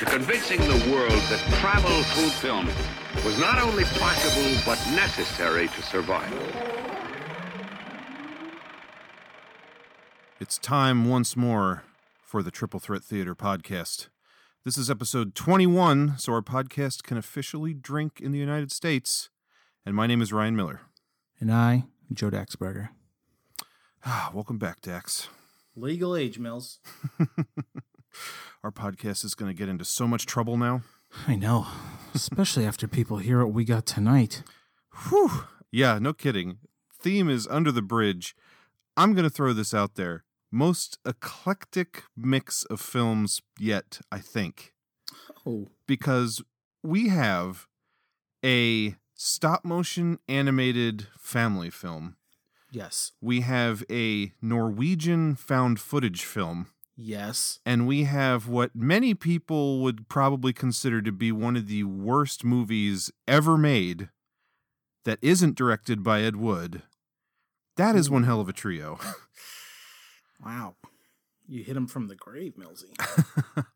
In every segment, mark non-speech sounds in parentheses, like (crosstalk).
to convincing the world that travel through film was not only possible, but necessary to survive. It's time once more for the Triple Threat Theater podcast. This is episode 21, so our podcast can officially drink in the United States. And my name is Ryan Miller. And I, Joe Daxberger. Ah, welcome back, Dax. Legal age, Mills. (laughs) Our podcast is going to get into so much trouble now. I know, especially after people hear what we got tonight. Whew. Yeah, no kidding. Theme is Under the Bridge. I'm going to throw this out there. Most eclectic mix of films yet, I think. Oh. Because we have a stop motion animated family film. Yes. We have a Norwegian found footage film. Yes. And we have what many people would probably consider to be one of the worst movies ever made that isn't directed by Ed Wood. That is one mm. hell of a trio. (laughs) Wow. You hit him from the grave, Millsy. (laughs)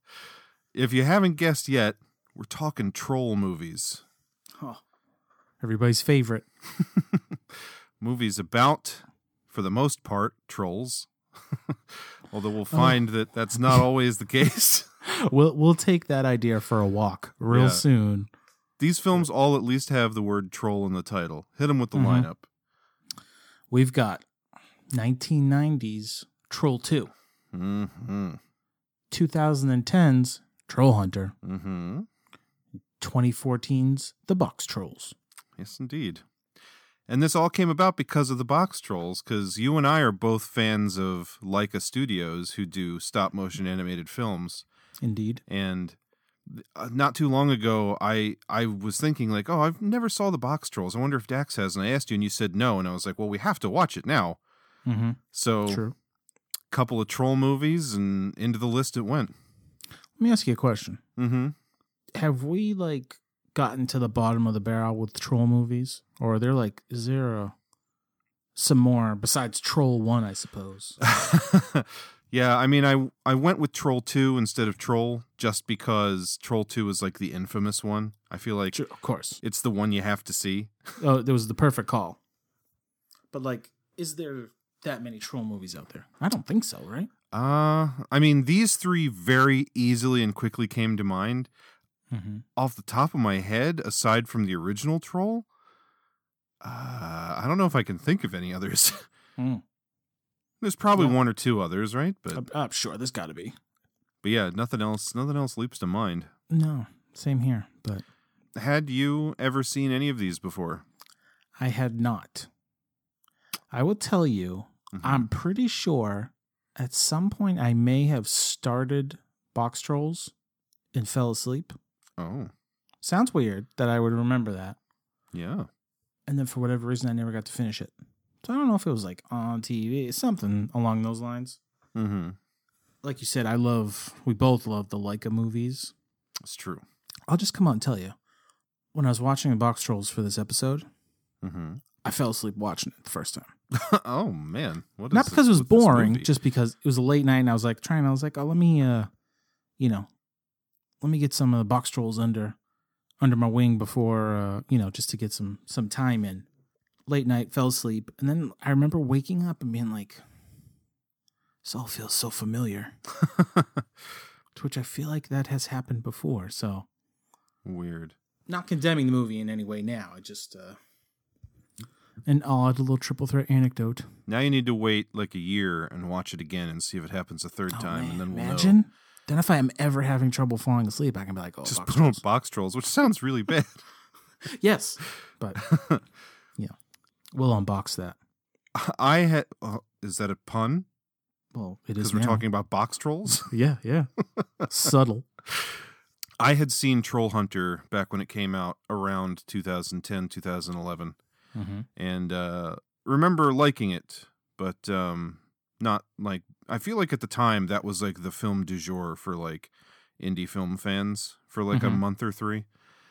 if you haven't guessed yet, we're talking troll movies. Huh. Everybody's favorite. (laughs) movies about, for the most part, trolls. Although we'll find oh. that that's not (laughs) always the case. we'll we'll take that idea for a walk real yeah. soon. These films all at least have the word troll in the title. Hit them with the mm-hmm. lineup. We've got 1990s Troll 2. Mm-hmm. 2010's Troll Hunter. Mm-hmm. 2014's The Box Trolls. Yes, indeed. And this all came about because of the box trolls, because you and I are both fans of Laika Studios, who do stop motion animated films. Indeed. And uh, not too long ago, I I was thinking like, oh, I've never saw the box trolls. I wonder if Dax has. And I asked you, and you said no. And I was like, well, we have to watch it now. Mm-hmm. So, True. couple of troll movies, and into the list it went. Let me ask you a question. Mm-hmm. Have we like gotten to the bottom of the barrel with troll movies, or are there like is there a some more besides Troll One? I suppose. (laughs) yeah, I mean, I I went with Troll Two instead of Troll just because Troll Two is like the infamous one. I feel like, sure, of course, it's the one you have to see. oh, there was the perfect call. But like, is there that many troll movies out there? I don't think so, right? Uh, I mean, these three very easily and quickly came to mind. Mm-hmm. Off the top of my head, aside from the original Troll, uh, I don't know if I can think of any others. (laughs) Mm. There's probably yeah. one or two others, right? But I'm, I'm sure there's got to be. But yeah, nothing else. Nothing else leaps to mind. No, same here. But had you ever seen any of these before? I had not. I will tell you, mm-hmm. I'm pretty sure at some point I may have started Box Trolls and fell asleep. Oh. Sounds weird that I would remember that. Yeah. And then for whatever reason, I never got to finish it. So I don't know if it was like on TV, something along those lines. Mm-hmm. Like you said, I love, we both love the Laika movies. It's true. I'll just come out and tell you. When I was watching the Box Trolls for this episode, mm-hmm. I fell asleep watching it the first time. (laughs) oh man, not because it was boring, just because it was a late night and I was like trying. I was like, oh, let me, uh, you know, let me get some of the box trolls under under my wing before, uh, you know, just to get some some time in. Late night, fell asleep, and then I remember waking up and being like, "This all feels so familiar," (laughs) to which I feel like that has happened before. So weird. Not condemning the movie in any way now. I just. Uh, an odd little triple threat anecdote. Now you need to wait like a year and watch it again and see if it happens a third oh, time, man. and then we'll imagine. know. Then if I am ever having trouble falling asleep, I can be like, "Oh, just box put on trolls. box trolls," which sounds really (laughs) bad. yes, but (laughs) yeah, we'll unbox that. I had. Uh, is that a pun? Well, it is because we're now. talking about box trolls. (laughs) yeah, yeah, subtle. I had seen Troll Hunter back when it came out around 2010, 2011, Mm-hmm. and uh, remember liking it, but um, not like I feel like at the time that was like the film du jour for like indie film fans for like a Mhm. month or three.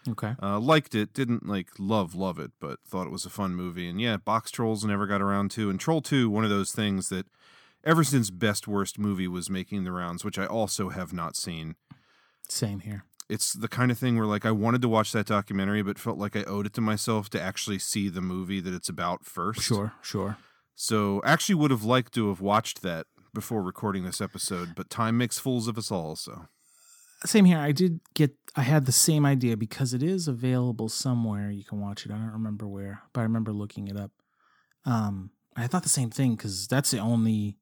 Okay. Uh, liked it, didn't like love love it, but thought it was a fun movie. And yeah, Box Trolls never got around to, and Troll Two, one of those things that ever since Best Worst Movie was making the rounds, which I also have not seen. Same here. It's the kind of thing where like I wanted to watch that documentary, but felt like I owed it to myself to actually see the movie that it's about first. Sure. Sure. So actually would have liked to have watched that before recording this episode, but time makes fools of us all. So Same here. I did get. I had the same idea because it is available somewhere. You can watch it. I don't remember where, but I remember looking it up. Um, I thought the same thing because that's the only.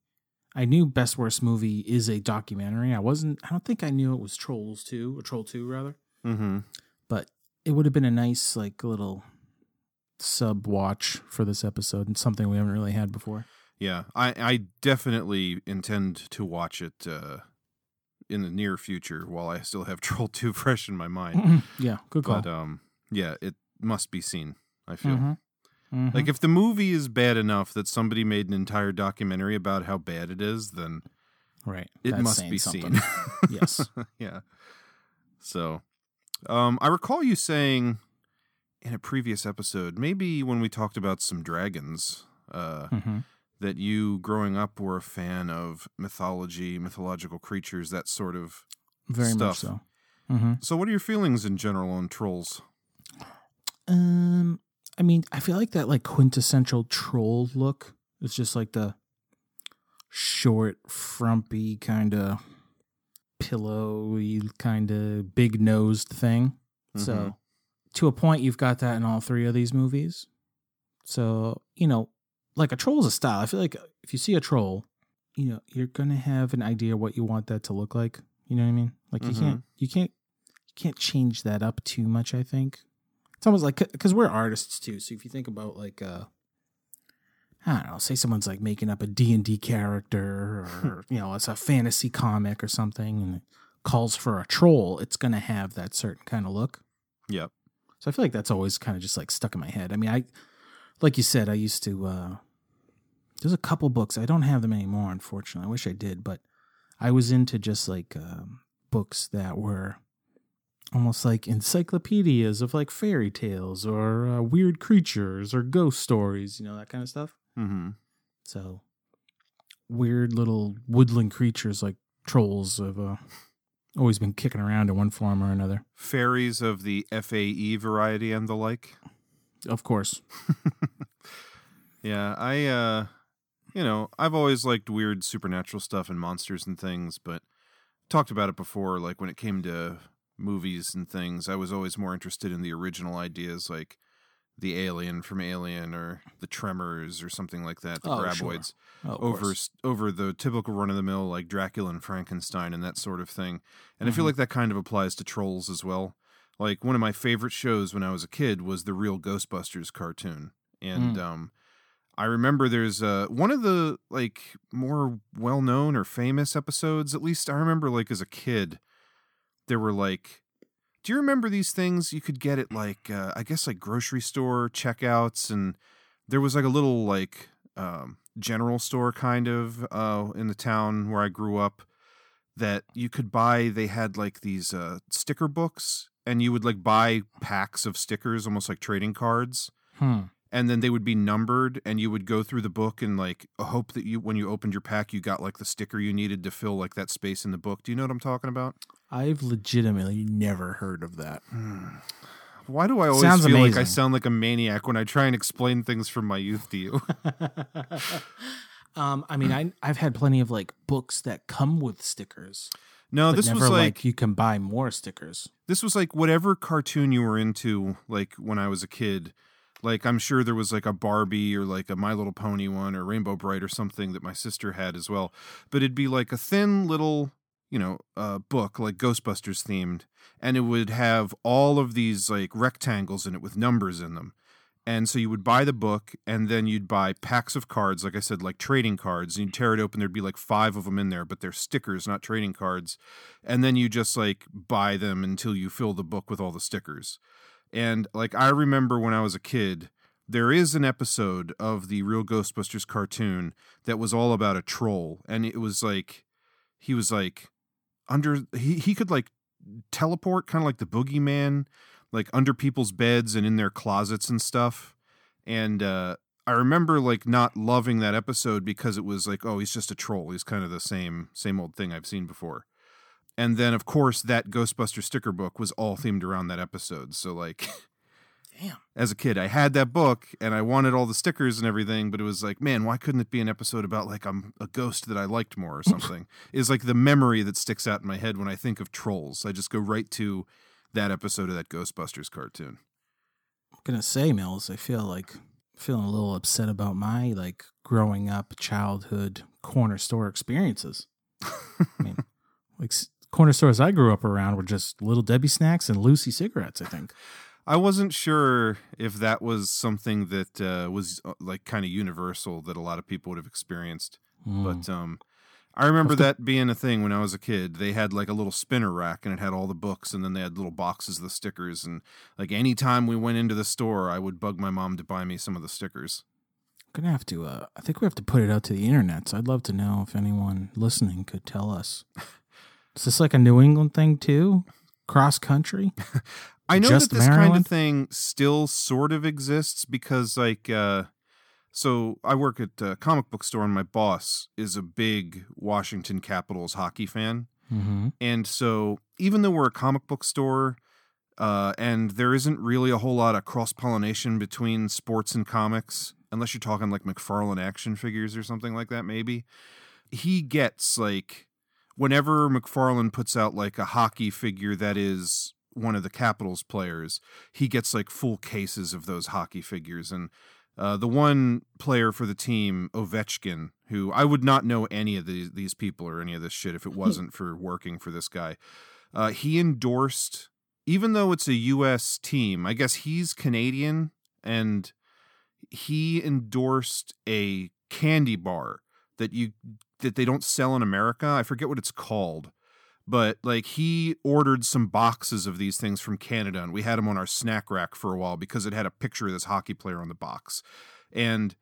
I knew Best Worst Movie is a documentary. I wasn't. I don't think I knew it was Trolls Two or Troll Two rather. mm-hmm. But it would have been a nice like little sub watch for this episode and something we haven't really had before. Yeah, I, I definitely intend to watch it uh, in the near future while I still have (laughs) Troll 2 fresh in my mind. yeah, good call. but um, yeah, it must be seen, I feel. Mhm. Mhm. Like, if the movie is bad enough that somebody made an entire documentary about how bad it is, then right, it That's must be something. seen. (laughs) yes. yeah. So, um, I recall you saying in a previous episode, maybe when we talked about some dragons, uh, hmm that you growing up were a fan of mythology, mythological creatures, that sort of. Very much Stuff. so. hmm So, what are your feelings in general on trolls? Um, I mean, I feel like that like quintessential troll look is just like the short, frumpy kind of pillowy kind of big nosed thing. So, Mhm. to a point, you've got that in all three of these movies. So, you know, like a troll's a style. I feel like if you see a troll, you know, you're gonna have an idea what you want that to look like. You know what I mean? Like you Mhm. can't, you can't, you can't change that up too much. I think it's almost like because we're artists too. So if you think about like, uh, I don't know, say someone's like making up a D and D character, (laughs) or you know, it's a fantasy comic or something, and it calls for a troll. It's gonna have that certain kind of look. Yep. So I feel like that's always kind of just like stuck in my head. I mean, I like you said, I used to uh there's a couple books. I don't have them anymore, unfortunately. I wish I did, but I was into just like um, books that were almost like encyclopedias of like fairy tales or uh, weird creatures or ghost stories, you know, that kind of stuff. Mm-hmm. So weird little woodland creatures like trolls have uh, always been kicking around in one form or another. Fairies of the FAE variety and the like. Of course. (laughs) Yeah, I uh you know, I've always liked weird supernatural stuff and monsters and things, but talked about it before like when it came to movies and things, I was always more interested in the original ideas like the alien from Alien or the Tremors or something like that, the Oh, sure. Oh, over course. over the typical run of the mill like Dracula and Frankenstein and that sort of thing. And I feel Mhm. like that kind of applies to trolls as well. Like one of my favorite shows when I was a kid was the real Ghostbusters cartoon. And Mm. um I remember there's uh one of the like more well-known or famous episodes, at least I remember like as a kid, there were like do you remember these things you could get at like uh, I guess like grocery store checkouts and there was like a little like um general store kind of uh in the town where I grew up that you could buy they had like these uh sticker books and you would like buy packs of stickers almost like trading cards. Hmm. and then they would be numbered and you would go through the book and like hope that you when you opened your pack you got like the sticker you needed to fill like that space in the book. Do you know what i'm talking about? I've legitimately never heard of that. why do i always Sounds feel like i sound like a maniac when i try and explain things from my youth to you? (laughs) Um, I mean, I I've had plenty of like books that come with stickers. No but this was like, like you can buy more stickers. this was like whatever cartoon you were into like when i was a kid like i'm sure there was like a barbie or like a my little pony one or rainbow brite or something that my sister had as well but it'd be like a thin little you know uh, book like ghostbusters themed and it would have all of these like rectangles in it with numbers in them And so you would buy the book, and then you'd buy packs of cards, like I said, like trading cards. And you'd tear it open, there'd be like five of them in there, but they're stickers, not trading cards. And then you just like buy them until you fill the book with all the stickers. And like I remember when I was a kid, there is an episode of the Real Ghostbusters cartoon that was all about a troll, and it was like he was like under he he could like teleport, kind of like the boogeyman, like under people's beds and in their closets and stuff. And uh, I remember like not loving that episode because it was like, oh, he's just a troll. He's kind of the same same old thing I've seen before. And then of course that Ghostbuster sticker book was all themed around that episode. So like Damn. (laughs) as a kid, I had that book and I wanted all the stickers and everything, but it was like, man, why couldn't it be an episode about like I'm a ghost that I liked more or (laughs) something? is like the memory that sticks out in my head when I think of trolls. I just go right to that episode of that Ghostbusters cartoon. I'm gonna say, Mills, I feel like feeling a little upset about my like growing up childhood corner store experiences. I mean, (laughs) like corner stores I grew up around were just little Debbie snacks and Lucy cigarettes. I think. I wasn't sure if that was something that uh, was uh, like kind of universal that a lot of people would have experienced. Mm. But um, I remember that being a thing when I was a kid. They had like a little spinner rack and it had all the books, and then they had little boxes of the stickers. And like anytime we went into the store, I would bug my mom to buy me some of the stickers. I'm gonna have to. Uh, I think we have to put it out to the internet. So I'd love to know if anyone listening could tell us. (laughs) Is this like a New England thing too? Cross country? (laughs) I know Just that this kind of thing still sort of exists because, like, uh, so I work at a comic book store, and my boss is a big Washington Capitals hockey fan. Mm-hmm. And so, even though we're a comic book store, uh, and there isn't really a whole lot of cross pollination between sports and comics, unless you're talking like McFarlane action figures or something like that, maybe, he gets like whenever McFarlane puts out like a hockey figure that is one of the Capitals players, he gets like full cases of those hockey figures. And uh, the one player for the team, Ovechkin, who I would not know any of these these people or any of this shit if it (laughs) wasn't for working for this guy. Uh, he endorsed, even though it's a U.S. team, I guess he's Canadian, and he endorsed a candy bar that you that they don't sell in America. I forget what it's called. But like he ordered some boxes of these things from Canada and we had them on our snack rack for a while because it had a picture of this hockey player on the box. And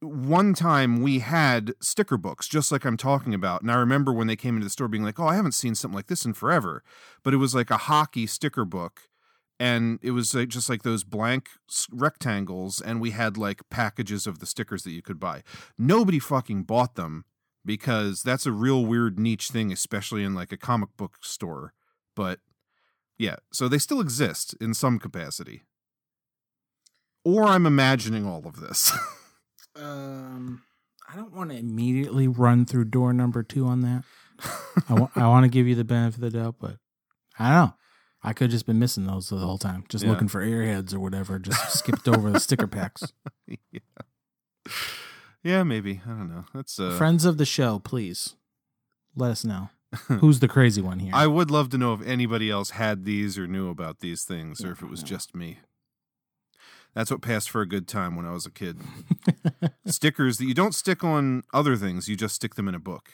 one time we had sticker books just like I'm talking about. And I remember when they came into the store being like, "Oh, I haven't seen something like this in forever." But it was like a hockey sticker book and it was like, just like those blank rectangles and we had like packages of the stickers that you could buy. Nobody fucking bought them because that's a real weird niche thing especially in like a comic book store. But yeah, so they still exist in some capacity. Or I'm imagining all of this. (laughs) Um, I don't want to immediately run through door number two on that. I want I want to give you the benefit of the doubt, but I don't know. I could have just been missing those the whole time, just Yeah. looking for airheads or whatever. Just skipped over the sticker packs. (laughs) yeah. Yeah, maybe. I don't know. That's uh Friends of the show, please let us know (laughs) who's the crazy one here. I would love to know if anybody else had these or knew about these things, or if it was just me. That's what passed for a good time when I was a kid. (laughs) Stickers that you don't stick on other things, you just stick them in a book.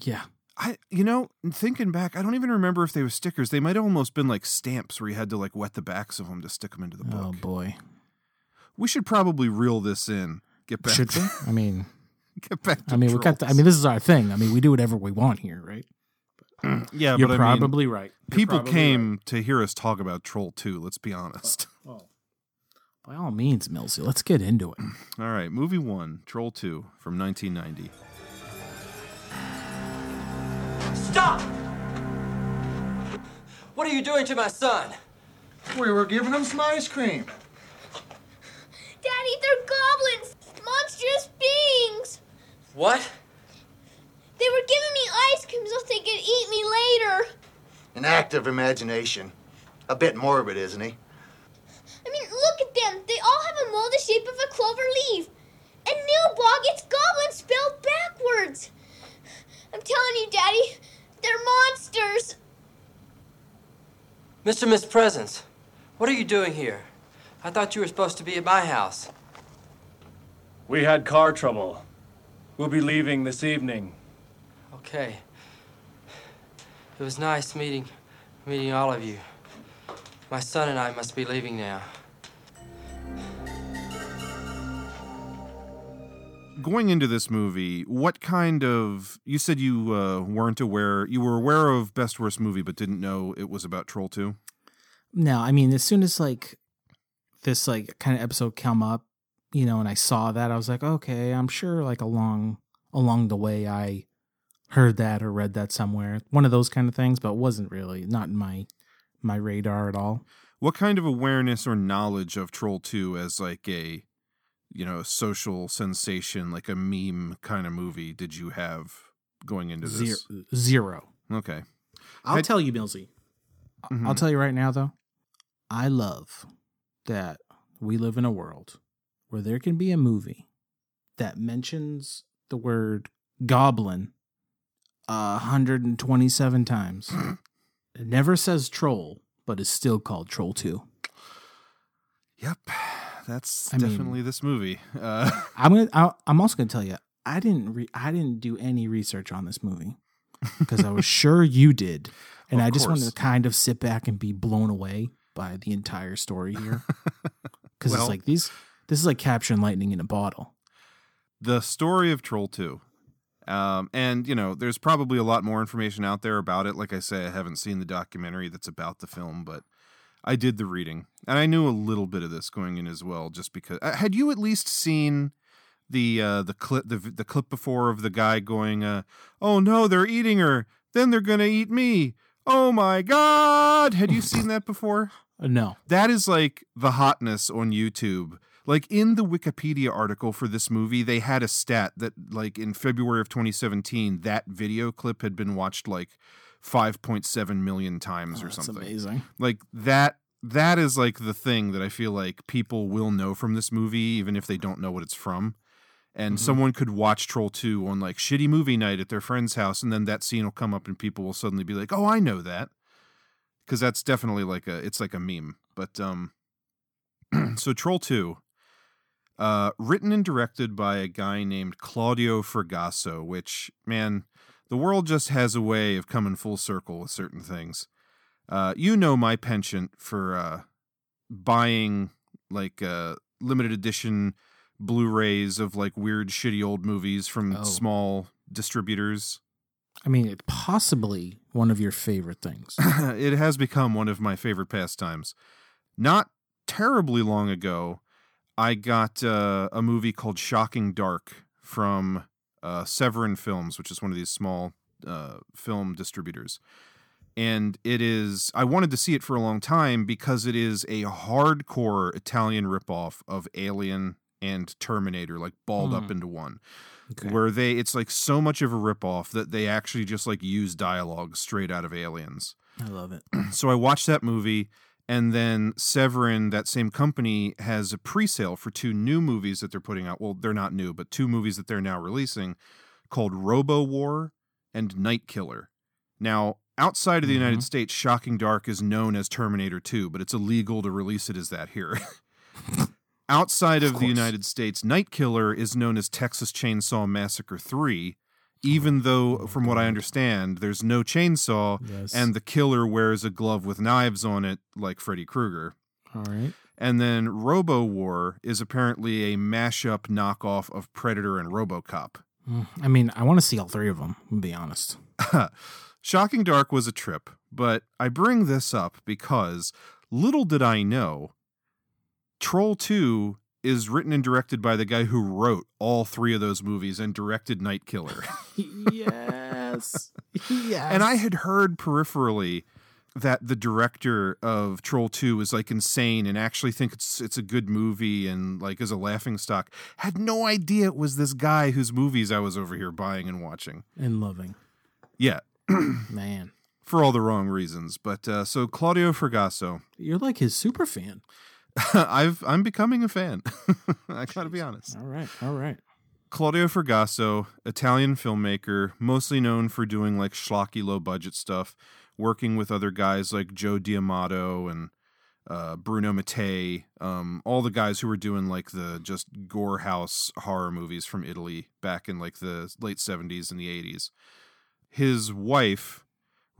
yeah, I, you know, thinking back, I don't even remember if they were stickers. They might have almost been like stamps where you had to like wet the backs of them to stick them into the book. oh boy, We should probably reel this in. Get back. should we? I mean, (laughs) Get back. To I mean, we got. To, I mean, this is our thing. I mean, we do whatever we want here, right? mean, (clears throat) yeah, You're but I mean, probably right. You're people probably came to hear us talk about Troll 2. Let's be honest. right. Oh. By all means, Millsy, let's get into it. (clears throat) All right, movie one, Troll 2 from 1990. Stop! What are you doing to my son? We were giving him some ice cream. Daddy, they're goblins! Monstrous beings! What? They were giving me ice cream so they could eat me later. An act of imagination. A bit morbid, isn't he? I mean, look at them. They all have a mold the shape of a clover leaf. And Nilbog, it's goblin spelled backwards. I'm telling you, Daddy, they're monsters. Mr. Miss Presence, what are you doing here? I thought you were supposed to be at my house. We had car trouble. We'll be leaving this evening. Okay. It was nice meeting meeting all of you. My son and I must be leaving now. Going into this movie, what kind of you said you uh, weren't aware you were aware of best worst movie but didn't know it was about Troll 2? No, I mean as soon as like this like kind of episode come up, you know, and I saw that, I was like, okay, I'm sure like along along the way I heard that or read that somewhere. One of those kind of things, but wasn't really not in my my radar at all. What kind of awareness or knowledge of Troll 2 as like a you know, social sensation, like a meme kind of movie did you have going into this? Zero. Zero. Okay. I'll Had- tell you, Millsy. Mhm. I'll tell you right now, though. I love that we live in a world where there can be a movie that mentions the word goblin a 127 times. (clears throat) it never says troll, but is still called Troll 2. Yep. That's I mean- definitely this movie. Uh, (laughs) I'm gonna. I, I'm also gonna tell you. I didn't. Re, I didn't do any research on this movie because I was (laughs) sure you did, and Of I just wanted to kind of sit back and be blown away by the entire story here. (laughs) Because Well- it's like these. This is like capturing lightning in a bottle. the story of Troll 2. Um, and, you know, there's probably a lot more information out there about it. Like I say, I haven't seen the documentary that's about the film, but I did the reading. And I knew a little bit of this going in as well, just because. Uh, had you at least seen the uh, the clip the, the clip before of the guy going, uh, "Oh no, they're eating her. Then they're gonna eat me. Oh my god!" Had you seen that before? (laughs) Uh, no. That is like the hotness on YouTube. Like in the Wikipedia article for this movie, they had a stat that like in February of 2017, that video clip had been watched like 5.7 million times or Oh, that's something. amazing. Like that that is like the thing that I feel like people will know from this movie even if they don't know what it's from. And Mm-hmm. someone could watch Troll 2 on like shitty movie night at their friend's house and then that scene will come up and people will suddenly be like, "Oh, I know that." Cuz that's definitely like a it's like a meme. But um (clears throat) so Troll 2 uh written and directed by a guy named Claudio Fragasso, which man, the world just has a way of coming full circle with certain things. Uh, you know my penchant for uh, buying like uh, limited edition Blu-rays of like weird, shitty old movies from Oh. small distributors. I mean, it's possibly one of your favorite things. (laughs) it has become one of my favorite pastimes. Not terribly long ago, I got uh, a movie called Shocking Dark from uh, Severin Films, which is one of these small uh, film distributors. And it is, I wanted to see it for a long time because it is a hardcore Italian ripoff of Alien and Terminator, like balled up Hmm. into one Okay. where they it's like so much of a ripoff that they actually just like use dialogue straight out of aliens I love it. so i watched that movie and then severin that same company has a pre-sale for two new movies that they're putting out. Well they're not new but two movies that they're now releasing called robo war and night killer. Now outside of the united mm-hmm. states shocking dark is known as terminator 2 but it's illegal to release it as that here. (laughs) Outside of, the United States, Night Killer is known as Texas Chainsaw Massacre 3, even though, from what I understand, there's no chainsaw Yes. and the killer wears a glove with knives on it, like Freddy Krueger. All right. And then Robo War is apparently a mashup knockoff of Predator and Robocop. Mm, I mean, I want to see all three of them. To be honest. (laughs) Shocking Dark was a trip, but I bring this up because little did I know Troll 2 is written and directed by the guy who wrote all three of those movies and directed Night Killer. (laughs) yes. (laughs) yes. and I had heard peripherally that the director of Troll 2 is like insane and actually think it's it's a good movie and like is a laughing stock. Had no idea it was this guy whose movies I was over here buying and watching. and loving. Yeah. (clears throat) Man, For all the wrong reasons. But uh, so Claudio Fragasso, you're like his super fan. (laughs) I've I'm becoming a fan. (laughs) I gotta be honest. All right. All right. Claudio Fragasso, Italian filmmaker, mostly known for doing like schlocky low budget stuff, working with other guys like Joe D'Amato and uh, Bruno Mattei, um, all the guys who were doing like the just gore house horror movies from Italy back in like the late 70s and the 80s. His wife,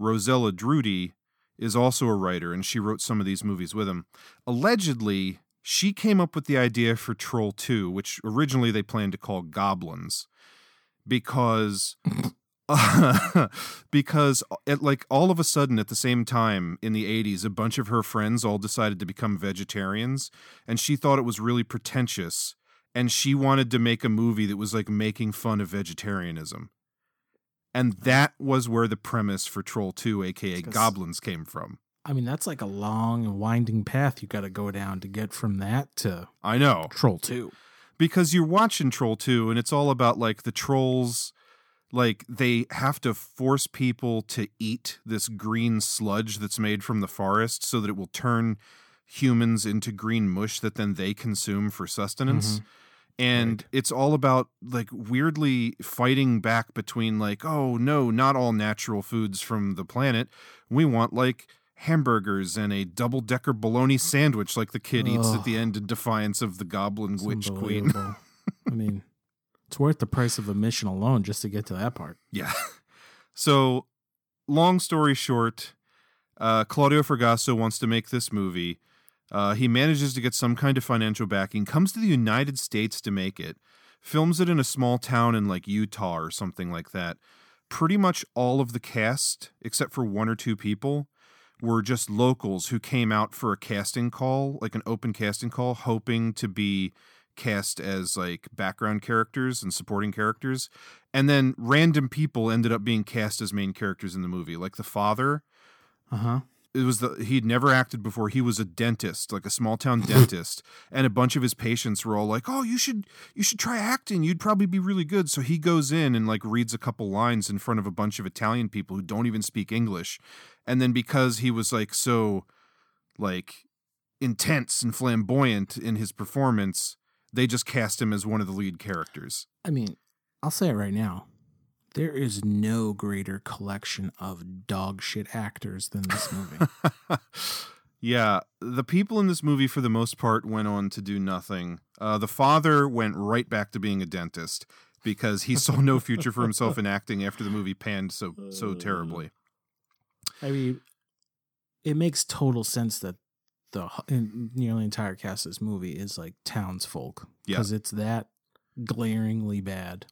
Rossella Drudi, is also a writer and she wrote some of these movies with him. Allegedly, she came up with the idea for Troll 2, which originally they planned to call Goblins, because (laughs) because it, like all of a sudden at the same time in the 80s a bunch of her friends all decided to become vegetarians and she thought it was really pretentious and she wanted to make a movie that was like making fun of vegetarianism and that was where the premise for troll 2 aka goblins came from I mean, that's like a long and winding path you got to go down to get from that to i know Troll 2. because you're watching troll 2 and it's all about like the trolls like they have to force people to eat this green sludge that's made from the forest so that it will turn humans into green mush that then they consume for sustenance. Mhm. And it's all about like weirdly fighting back between like, oh no, not all natural foods from the planet. We want like hamburgers and a double decker bologna sandwich like the kid eats at the end in defiance of the goblin witch queen. I mean, it's worth the price of admission alone just to get to that part. Yeah. So, long story short, uh, Claudio Fragasso wants to make this movie. Uh, he manages to get some kind of financial backing, comes to the United States to make it, films it in a small town in like Utah or something like that. Pretty much all of the cast, except for one or two people, were just locals who came out for a casting call, like an open casting call, hoping to be cast as like background characters and supporting characters. And then random people ended up being cast as main characters in the movie. Like the father, Uh huh. It was the he'd never acted before. He was a dentist, like a small town (laughs) dentist, and a bunch of his patients were all like, "Oh, you should you should try acting. You'd probably be really good." So he goes in and like reads a couple lines in front of a bunch of Italian people who don't even speak English. And then because he was like so like intense and flamboyant in his performance, they just cast him as one of the lead characters. I mean, I'll say it right now. There is no greater collection of dog shit actors than this movie. (laughs) Yeah, the people in this movie, for the most part, went on to do nothing. Uh, the father went right back to being a dentist because he saw no future for himself in acting after the movie panned so so terribly. I mean, it makes total sense that the in- nearly entire cast of this movie is like townsfolk Yeah. because it's that glaringly bad.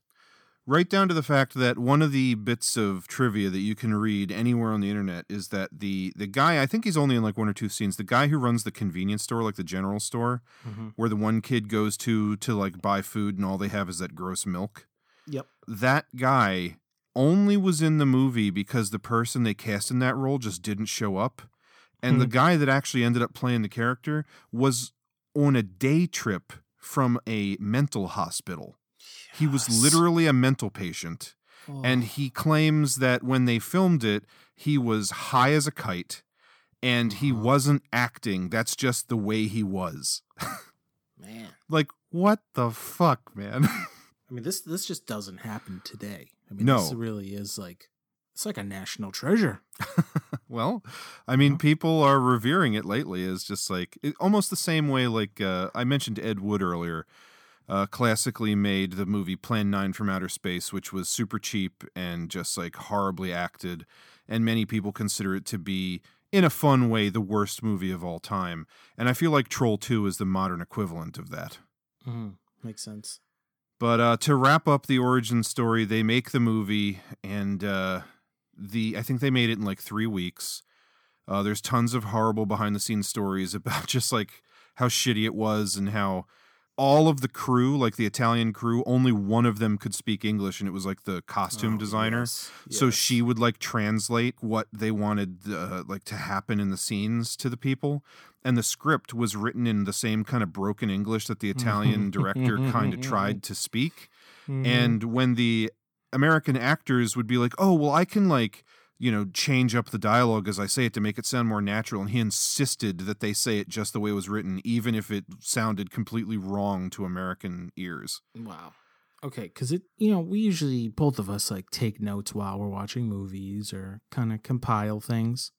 Right down to the fact that one of the bits of trivia that you can read anywhere on the internet is that the the guy, I think he's only in like one or two scenes, the guy who runs the convenience store, like the general store, Mhm. where the one kid goes to to like buy food and all they have is that gross milk. Yep. that guy only was in the movie because the person they cast in that role just didn't show up. And the Hmm. guy that actually ended up playing the character was on a day trip from a mental hospital. He was literally a mental patient. And he claims that when they filmed it, he was high as a kite and he wasn't acting. That's just the way he was. Man. (laughs) like, what the fuck, man? (laughs) I mean, this this just doesn't happen today. I mean, No. this really is like it's like a national treasure. (laughs) Well, I mean, people are revering it lately as just like it, almost the same way. Like uh, I mentioned, Ed Wood earlier, uh, classically made the movie Plan Nine from Outer Space, which was super cheap and just like horribly acted, and many people consider it to be, in a fun way, the worst movie of all time. And I feel like Troll Two is the modern equivalent of that. Mm-hmm. Makes sense. But uh, to wrap up the origin story, they make the movie, and uh, the I think they made it in like three weeks. Uh, there's tons of horrible behind the scenes stories (laughs) about just like how shitty it was and how all of the crew, like the Italian crew, only one of them could speak English, and it was like the costume Oh, designer. yes, So she would like translate what they wanted uh, like to happen in the scenes to the people, and the script was written in the same kind of broken English that the Italian (laughs) director kind of tried to speak. Mm-hmm. And when the American actors would be like, "Oh, well, I can like." You know, change up the dialogue as I say it to make it sound more natural. And he insisted that they say it just the way it was written, even if it sounded completely wrong to American ears. Wow. Okay, because it, you know, we usually both of us like take notes while we're watching movies or kind of compile things.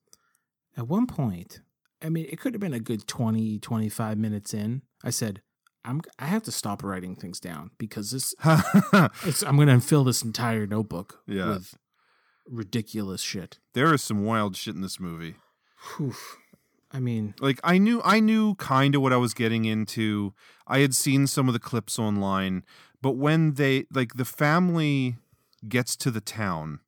At one point, I mean, it could have been a good 20, 25 minutes in. I said, I'm I have to stop writing things down because this (laughs) it's, I'm going to fill this entire notebook Yeah. with ridiculous shit. There is some wild shit in this movie. Whew. I mean, like I knew I knew kind of what I was getting into. I had seen some of the clips online, but when they like the family gets to the town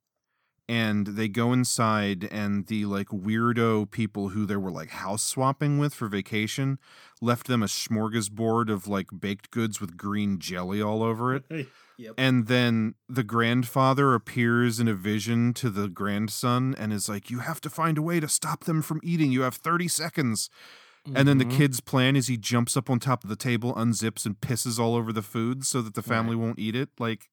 and they go inside and the like weirdo people who they were like house swapping with for vacation left them a smorgasbord of like baked goods with green jelly all over it. (laughs) Yep. And then the grandfather appears in a vision to the grandson and is like, You have to find a way to stop them from eating. You have 30 seconds. And then the Mhm. kid's plan is he jumps up on top of the table, unzips, and pisses all over the food so that the family won't eat it. Like,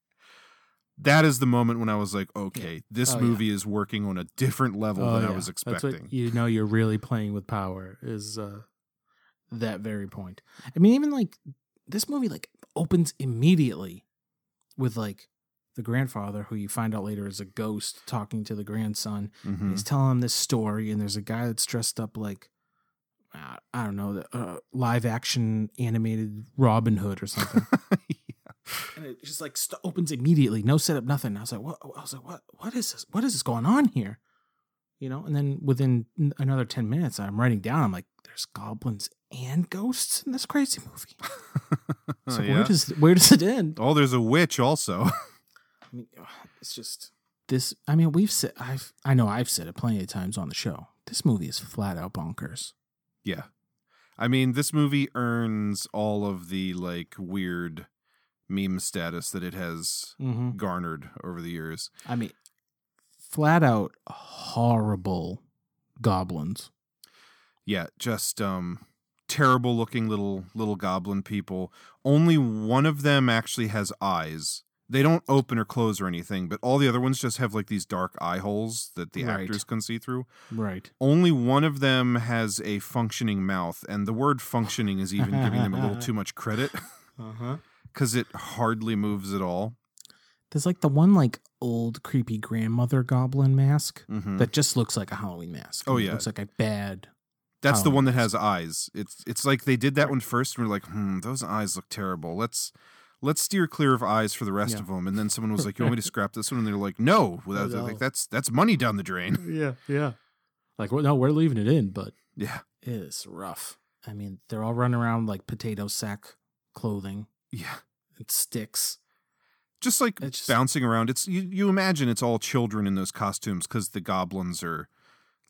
that is the moment when I was like, okay, this Oh, yeah. movie is working on a different level Oh, than I yeah. was That's expecting. what you know you're really playing with power is uh that very point. I mean even like this movie like opens immediately with like the grandfather who you find out later is a ghost talking to the grandson. Mhm. He's telling him this story and there's a guy that's dressed up like uh, I don't know, uh, live action animated Robin Hood or something. (laughs) And it just like st- opens immediately, no setup, nothing. I was like, what? I was like, what? What is this? What is this going on here? You know. And then within another ten minutes, I'm writing down. I'm like, there's goblins and ghosts in this crazy movie. (laughs) So Oh, where does where does it end? Oh, there's a witch also. (laughs) I mean, it's just this. I mean, we've said I've I know I've said it plenty of times on the show. This movie is flat out bonkers. Yeah. I mean, this movie earns all of the like weird meme status that it has Mhm. garnered over the years. I mean, flat out horrible goblins. Yeah, just um terrible looking little little goblin people. Only one of them actually has eyes. They don't open or close or anything, but all the other ones just have like these dark eye holes that the Right. actors can see through. Right. Only one of them has a functioning mouth, and the word functioning is even giving them a little (laughs) too much credit Uh huh. Because it hardly moves at all. There's like the one like old creepy grandmother goblin mask Mhm. that just looks like a Halloween mask. Oh, It yeah. looks like a bad. That's the Halloween one that mask. has eyes. It's it's like they did that one first, and we're like, hmm, those eyes look terrible. Let's let's steer clear of eyes for the rest Yeah. of them. And then someone was like, "You want me to (laughs) scrap this one?" And they're like, "No." Without No. like that's that's money down the drain. (laughs) Yeah, yeah. Like, well, no, we're leaving it in, but Yeah, it is rough. I mean, they're all running around like potato sack clothing. Yeah. It sticks. Just like just- bouncing around. It's you. You imagine it's all children in those costumes because the goblins are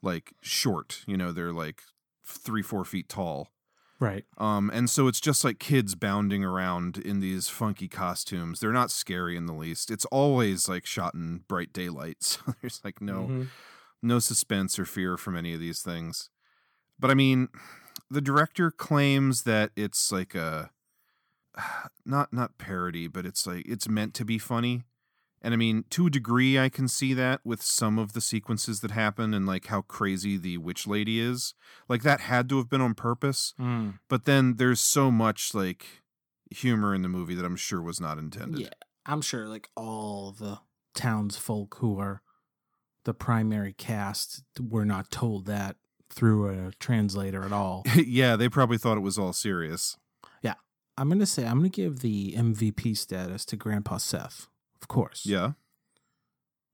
like short. You know, they're like three four feet tall. Right. Um, and so it's just like kids bounding around in these funky costumes. They're not scary in the least. It's always like shot in bright daylight. (laughs) So there's like no Mhm. no suspense or fear from any of these things. But I mean, the director claims that it's like a (sighs) not not parody, but it's like it's meant to be funny. And I mean, to a degree I can see that with some of the sequences that happen and like how crazy the witch lady is. Like that had to have been on purpose. Mm. But then there's so much like humor in the movie that I'm sure was not intended. Yeah, I'm sure like all the townsfolk who are the primary cast were not told that through a translator at all. (laughs) yeah, they probably thought it was all serious. I'm gonna say I'm gonna give the MVP status to Grandpa Seth, of course. Yeah.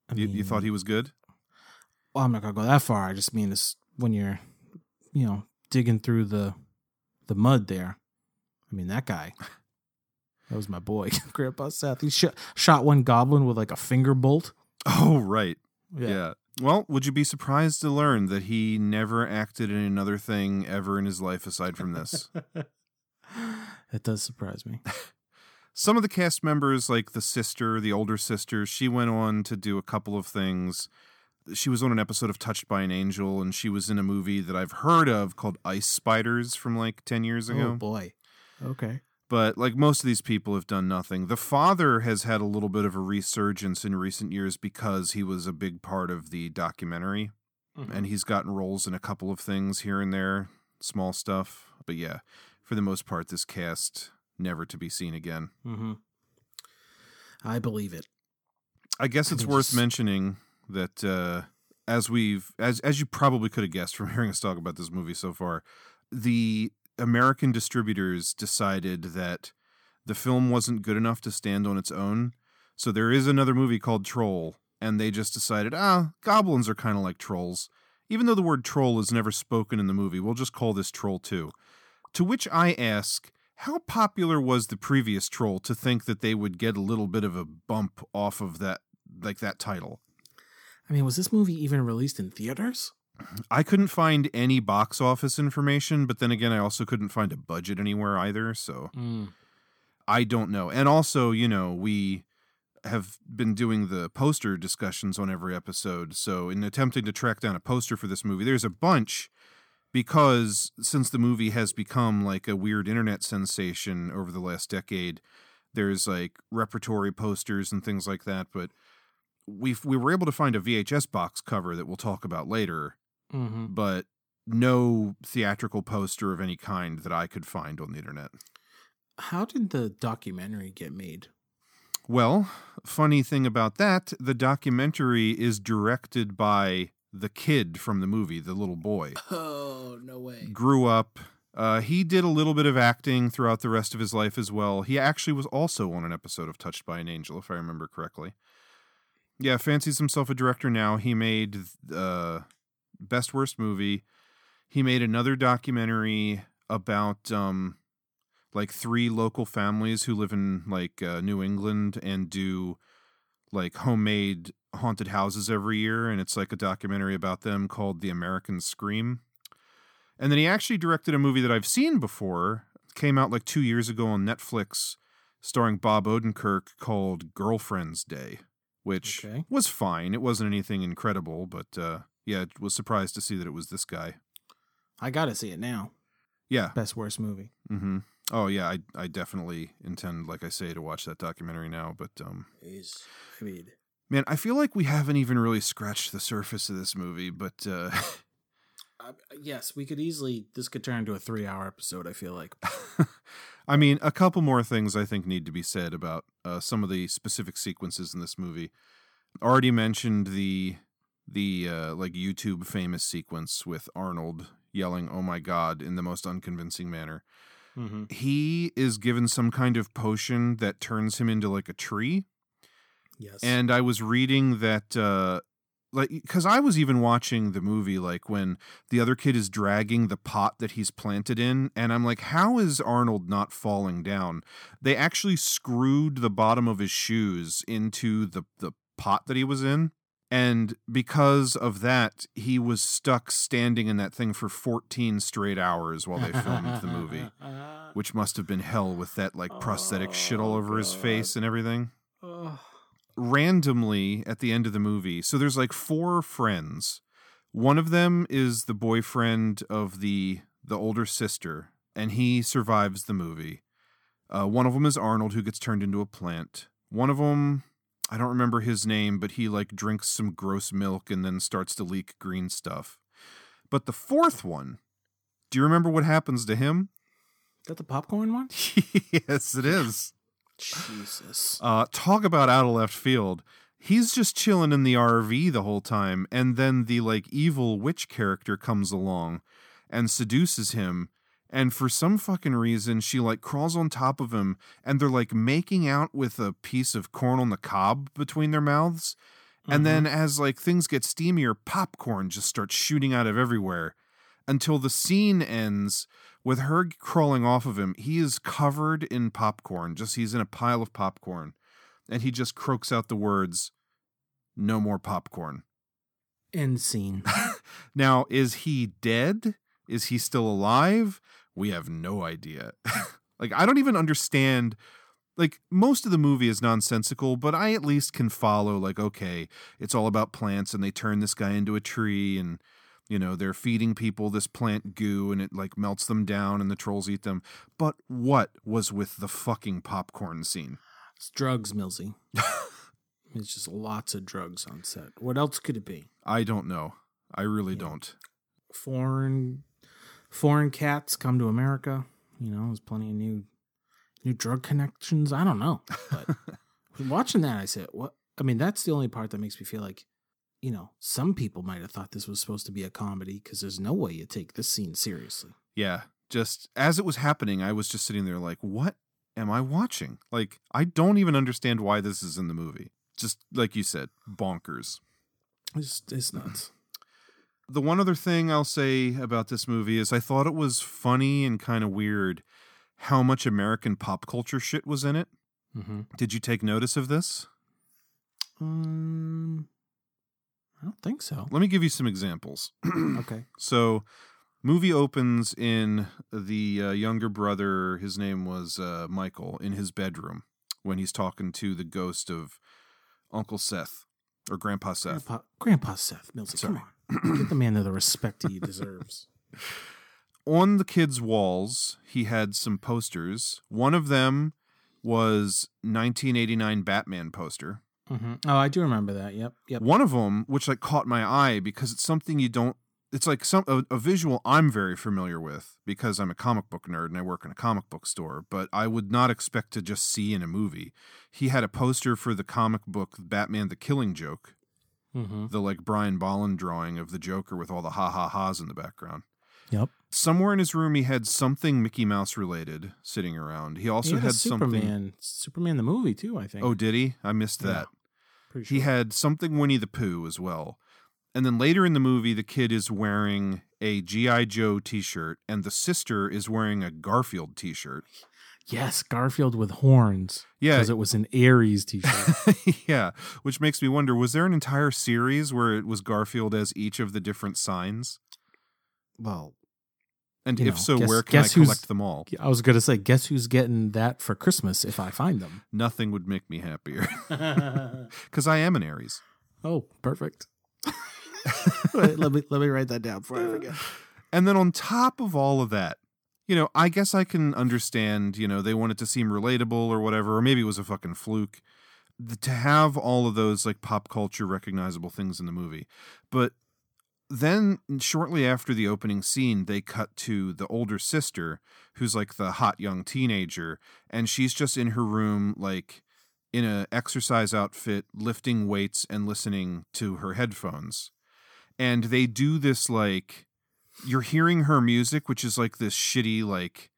I You, you thought he was good? Well, I'm not gonna go that far. I just mean this when you're, you know, digging through the the mud there. I mean that guy. (laughs) That was my boy, (laughs) Grandpa Seth. He shot shot one goblin with like a finger bolt. Oh, right. Yeah. Yeah. Well, would you be surprised to learn that he never acted in another thing ever in his life aside from this? (laughs) It does surprise me. (laughs) Some of the cast members, like the sister, the older sister, she went on to do a couple of things. She was on an episode of Touched by an Angel, and she was in a movie that I've heard of called Ice Spiders from like 10 years oh, ago. Oh boy. Okay. but like most of these people have done nothing. The father has had a little bit of a resurgence in recent years because he was a big part of the documentary mm-hmm. and he's gotten roles in a couple of things here and there, small stuff. But yeah, for the most part, this cast never to be seen again. Mm-hmm. I believe it. I guess it's mean, worth just- mentioning that uh, as we've as as you probably could have guessed from (laughs) hearing us talk about this movie so far, the American distributors decided that the film wasn't good enough to stand on its own. So there is another movie called Troll, and they just decided, ah, goblins are kind of like trolls. Even though the word troll is never spoken in the movie, we'll just call this Troll 2. To which I ask, how popular was the previous Troll to think that they would get a little bit of a bump off of that like that title? I mean, was this movie even released in theaters? I couldn't find any box office information, but then again, I also couldn't find a budget anywhere either. So Mm. I don't know. And also, you know, we have been doing the poster discussions on every episode. So in attempting to track down a poster for this movie, there's a bunch because since the movie has become like a weird internet sensation over the last decade, there's like repertory posters and things like that. But we we were able to find a VHS box cover that we'll talk about later, Mm-hmm. but no theatrical poster of any kind that I could find on the internet. How did the documentary get made? Well, funny thing about that, the documentary is directed by the kid from the movie, the little boy. Oh, no way. Grew up. Uh, he did a little bit of acting throughout the rest of his life as well. He actually was also on an episode of Touched by an Angel, if I remember correctly. Yeah, fancies himself a director now. He made uh, Best Worst Movie. He made another documentary about um, like three local families who live in like uh, New England and do like homemade haunted houses every year and it's like a documentary about them called The American Scream. And then he actually directed a movie that I've seen before, came out like 2 years ago on Netflix starring Bob Odenkirk called Girlfriend's Day, which Okay. was fine. It wasn't anything incredible, but uh yeah, was surprised to see that it was this guy. I gotta see it now. Yeah. Best worst movie. Mm-hmm. Oh yeah, I I definitely intend, like I say, to watch that documentary now. But um, Is I mean, man, I feel like we haven't even really scratched the surface of this movie. But uh, (laughs) uh, yes, we could easily. This could turn into a three-hour episode. I feel like. (laughs) I mean, a couple more things I think need to be said about uh, some of the specific sequences in this movie. Already mentioned the the uh, like YouTube famous sequence with Arnold yelling "Oh my God" in the most unconvincing manner. Mm-hmm. He is given some kind of potion that turns him into like a tree. Yes. And I was reading that, uh, like, because I was even watching the movie, like, when the other kid is dragging the pot that he's planted in, and I'm like, how is Arnold not falling down? They actually screwed the bottom of his shoes into the, the pot that he was in. And because of that, he was stuck standing in that thing for 14 straight hours while they filmed the movie, (laughs) which must have been hell with that, like, prosthetic shit all over his face and everything Ugh. Randomly at the end of the movie. So there's like four friends. One of them is the boyfriend of the the older sister, and he survives the movie. Uh, one of them is Arnold, who gets turned into a plant. One of them, I don't remember his name, but he like drinks some gross milk and then starts to leak green stuff. But the fourth one, do you remember what happens to him? that the popcorn one? (laughs) yes, it is. Jesus. Uh, talk about out of left field. He's just chilling in the RV the whole time, and then the like evil witch character comes along and seduces him. And for some fucking reason, she like crawls on top of him, and they're like making out with a piece of corn on the cob between their mouths. And then, as like things get steamier, popcorn just starts shooting out of everywhere until the scene ends with her crawling off of him. He is covered in popcorn, just he's in a pile of popcorn, and he just croaks out the words, No more popcorn. End scene. (laughs) Now, is he dead? Is he still alive? We have no idea. (laughs) like, I don't even understand. Like, most of the movie is nonsensical, but I at least can follow, like, okay, it's all about plants, and they turn this guy into a tree, and, you know, they're feeding people this plant goo, and it, like, melts them down, and the trolls eat them. But what was with the fucking popcorn scene? It's drugs, Millsy. (laughs) it's just lots of drugs on set. What else could it be? I don't know. I really don't. Foreign foreign cats come to America. You know, there's plenty of new new drug connections. I don't know. But (laughs) watching that I said, what I mean, that's the only part that makes me feel like you know, some people might have thought this was supposed to be a comedy because there's no way you take this scene seriously. Yeah. Just as it was happening, I was just sitting there like, what am I watching? Like, I don't even understand why this is in the movie. Just like you said, bonkers. It's, it's nuts. The one other thing I'll say about this movie is I thought it was funny and kind of weird how much American pop culture shit was in it. Mm-hmm. Did you take notice of this? Um, I don't think so. Let me give you some examples. (clears throat) okay. So, movie opens in the uh, younger brother. His name was uh, Michael in his bedroom when he's talking to the ghost of Uncle Seth or Grandpa Seth. Grandpa, Grandpa Seth Millsy, come on, get the man the respect he (clears throat) deserves. On the kid's walls, he had some posters. One of them was 1989 Batman poster. Mm-hmm. Oh, I do remember that. Yep, yep. One of them, which like caught my eye because it's something you don't. It's like some a, a, visual I'm very familiar with because I'm a comic book nerd and I work in a comic book store, but I would not expect to just see in a movie. He had a poster for the comic book Batman: The Killing Joke, mm-hmm. the like Brian Bolland drawing of the Joker with all the ha ha ha's in the background. Yep. Somewhere in his room, he had something Mickey Mouse related sitting around. He also he had, had Superman, something. Superman the movie too. I think. Oh, did he? I missed that. Yeah, he had something Winnie the Pooh as well. And then later in the movie, the kid is wearing a G.I. Joe t shirt, and the sister is wearing a Garfield t shirt. Yes, Garfield with horns. Yeah. Because it was an Aries t shirt. (laughs) yeah. Which makes me wonder was there an entire series where it was Garfield as each of the different signs? Well, and you if know, so, guess- where can I collect them all? I was going to say, guess who's getting that for Christmas if I find them? (laughs) Nothing would make me happier. (laughs) (laughs) Because I am an Aries. Oh, perfect. Wait, let me let me write that down before I forget. (sighs) And then on top of all of that, you know, I guess I can understand, you know, they wanted it to seem relatable or whatever, or maybe it was a fucking fluke to have all of those like pop culture recognizable things in the movie. But then shortly after the opening scene, they cut to the older sister who's like the hot young teenager and she's just in her room like in a exercise outfit lifting weights and listening to her headphones. And they do this like you're hearing her music which is like this shitty like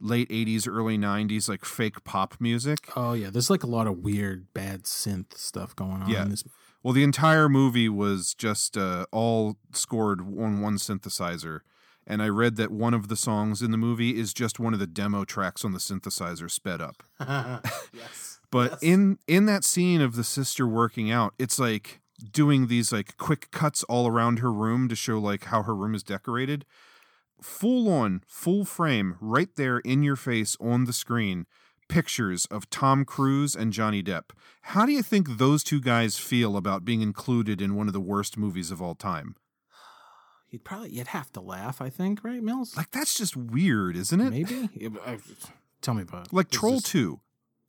late 80s early 90s like fake pop music. Oh yeah, there's like a lot of weird bad synth stuff going on Yeah. in this. Well, the entire movie was just uh, all scored on one synthesizer. And I read that one of the songs in the movie is just one of the demo tracks on the synthesizer sped up. (laughs) yes. (laughs) But in in that scene of the sister working out, it's like doing these like quick cuts all around her room to show like how her room is decorated. Full on, full frame, right there in your face on the screen, pictures of Tom Cruise and Johnny Depp. How do you think those two guys feel about being included in one of the worst movies of all time? (sighs) You'd probably you'd have to laugh. I think, right, Mills? Like that's just weird, isn't it? Maybe. Yeah, I- uh, tell me about it. Like This Troll is- 2.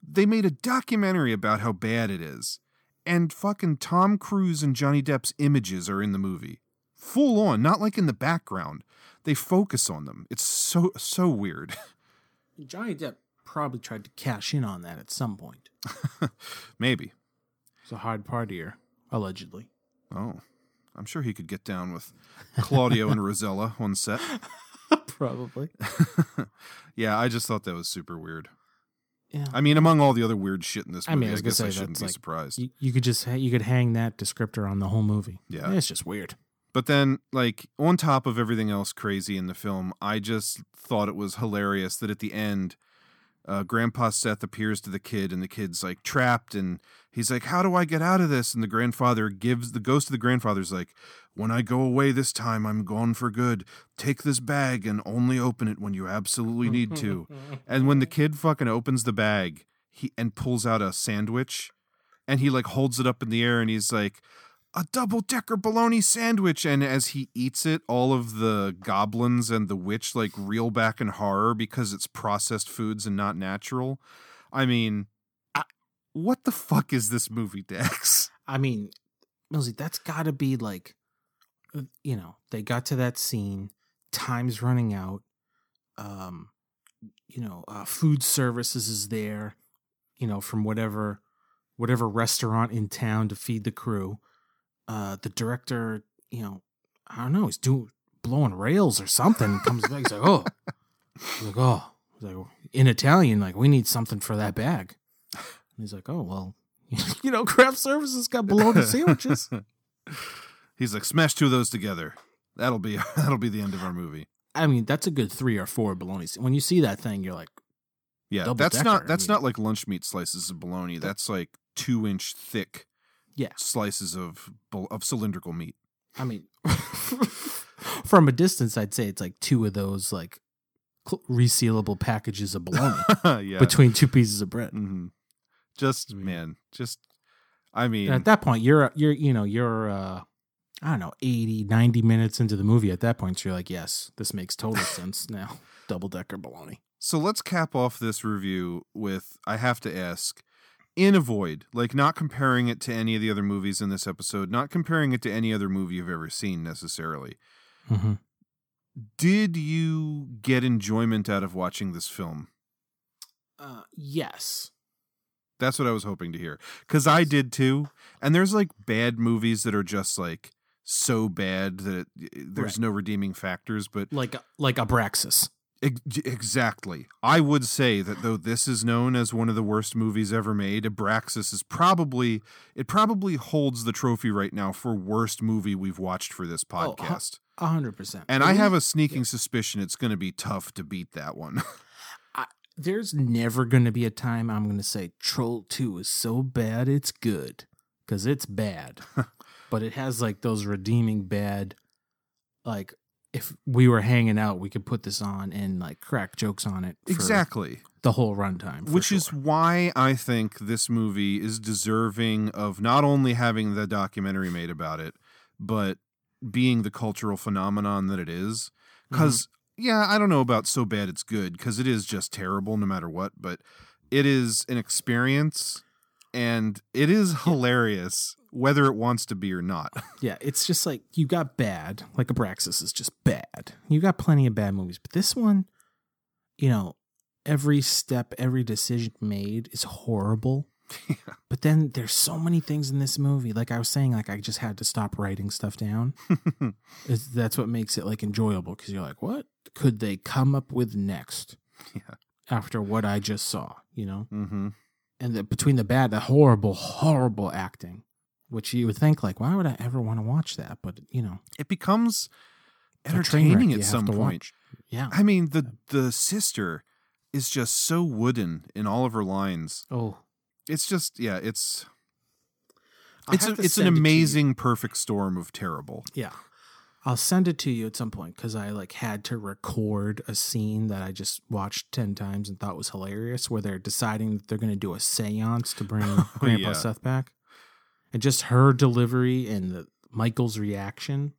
They made a documentary about how bad it is. And fucking Tom Cruise and Johnny Depp's images are in the movie. Full on, not like in the background. They focus on them. It's so so weird. (laughs) Johnny Depp probably tried to cash in on that at some point. (laughs) Maybe. He's a hard partier, allegedly. Oh. I'm sure he could get down with Claudio and (laughs) Rossella on set. (laughs) Probably. yeah, I just thought that was super weird. Yeah. I mean, among all the other weird shit in this I movie, I, mean, I was guess I shouldn't be like surprised. You, you could just ha- you could hang that descriptor on the whole movie. Yeah. it's just weird. But then, like, on top of everything else crazy in the film, I just thought it was hilarious that at the end, uh, Grandpa Seth appears to the kid, and the kid's like trapped, and he's like, "How do I get out of this?" And the grandfather gives the ghost of the grandfather's like, "When I go away this time, I'm gone for good. Take this bag and only open it when you absolutely need to." (laughs) and when the kid fucking opens the bag, he and pulls out a sandwich, and he like holds it up in the air, and he's like a double decker bologna sandwich. And as he eats it, all of the goblins and the witch like reel back in horror because it's processed foods and not natural. I mean, I, what the fuck is this movie, Dex? (laughs) I mean, Millsy, that's got to be like, you know, they got to that scene, time's running out. Um, you know, uh, food services is there, you know, from whatever whatever restaurant in town to feed the crew. Uh, the director, you know, I don't know, he's doing blowing rails or something. Comes back, he's like, oh, he's like, oh, he's like in Italian, like we need something for that bag. And he's like, oh well, (laughs) you know, craft services got bologna sandwiches. (laughs) He's like, smash two of those together. That'll be (laughs) that'll be the end of our movie. I mean, that's a good three or four bologna. When you see that thing, you're like, Yeah, that's decker, not I that's mean. not like lunch meat slices of bologna. That's like two inch thick yeah. slices of of cylindrical meat. I mean, (laughs) from a distance, I'd say it's like two of those like cl- resealable packages of bologna (laughs) yeah, between two pieces of bread. hmm Just man, just I mean, at that point, you're you're you know you're uh, I don't know 80, 90 minutes into the movie. At that point, you're like, yes, this makes total (laughs) sense now. Double decker bologna. So let's cap off this review with I have to ask in a void, like not comparing it to any of the other movies in this episode, not comparing it to any other movie you've ever seen necessarily. Mm-hmm. Did you get enjoyment out of watching this film? Uh, yes. That's what I was hoping to hear. Cuz I did too. And there's like bad movies that are just like so bad that it, there's Right. no redeeming factors, but Like like Abraxas. Ex- Exactly. I would say that though this is known as one of the worst movies ever made, Abraxas is probably it probably holds the trophy right now for worst movie we've watched for this Oh, podcast. A hundred percent. and I have a sneaking suspicion it's going to be tough to beat that one. (laughs) There's never going to be a time I'm going to say Troll 2 is so bad it's good because it's bad. (laughs) but it has like those redeeming bad, like if we were hanging out, we could put this on and like crack jokes on it. exactly. The whole runtime. Which sure. is why I think this movie is deserving of not only having the documentary made about it, but being the cultural phenomenon that it is. Mm-hmm. Because, yeah, I don't know about so bad it's good, because it is just terrible no matter what, but it is an experience and it is hilarious whether it wants to be or not. (laughs) Yeah, it's just like you got bad. Like Abraxas is just bad. You got plenty of bad movies, but this one, you know, every step, every decision made is horrible. (laughs) But then there's so many things in this movie. Like I was saying, like I just had to stop writing stuff down. (laughs) That's what makes it like enjoyable because you're like, what could they come up with next? Yeah. After what I just saw, you know, mm-hmm. and the, between the bad, the horrible, horrible acting, which you would think like, why would I ever want to watch that? But you know, It becomes It's a train entertaining at some point. watch. Yeah. I mean, the the sister is just so wooden in all of her lines. Oh, It's just yeah, it's I'll it's a, it's an send it amazing perfect storm of terrible. Yeah. I'll send it to you at some point because I like had to record a scene that I just watched 10 times and thought was hilarious where they're deciding that they're going to do a seance to bring (laughs) oh, Grandpa yeah. Seth back. And just her delivery and the, Michael's reaction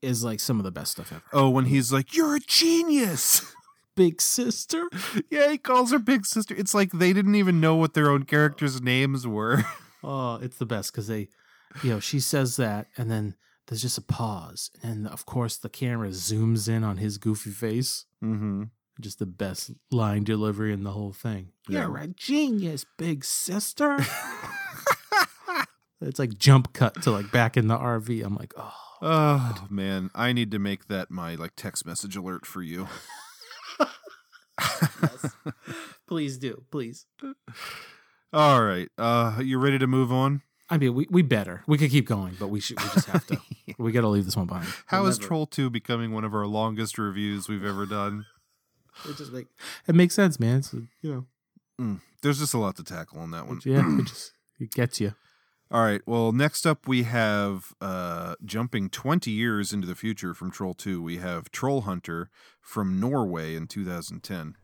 is like some of the best stuff ever. Oh, when he's like, "You're a genius." (laughs) Big sister? yeah, he calls her big sister. It's like they didn't even know what their own characters' names were. (laughs) Oh, it's the best because they, you know, she says that and then there's just a pause. And of course, the camera zooms in on his goofy face. mm-hmm. Just the best line delivery in the whole thing. You're a genius, big sister. (laughs) it's like jump cut to like back in the RV. I'm like, oh, Oh man, I need to make that my like text message alert for you. (laughs) please do, please. All right, uh, you ready to move on? I mean, we, we better. We could keep going, but we should. We just have to. (laughs) We got to leave this one behind. How We'll is never- Troll Two becoming one of our longest reviews we've ever done? It just make it makes sense, man. It's, you know, Mm, there's just a lot to tackle on that one. yeah, it (clears throat) just it gets you. All right. Well, next up we have uh, jumping 20 years into the future from Troll 2. We have Troll Hunter from Norway in 2010.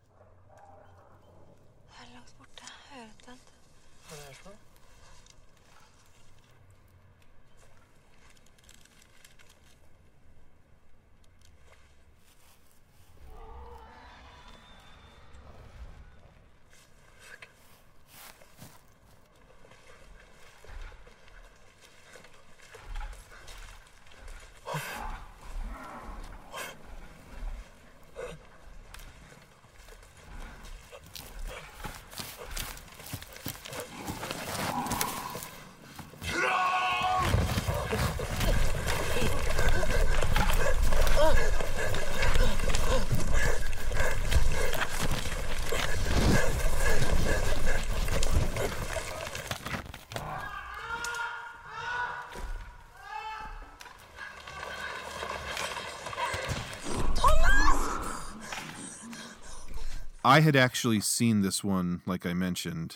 I had actually seen this one, like I mentioned,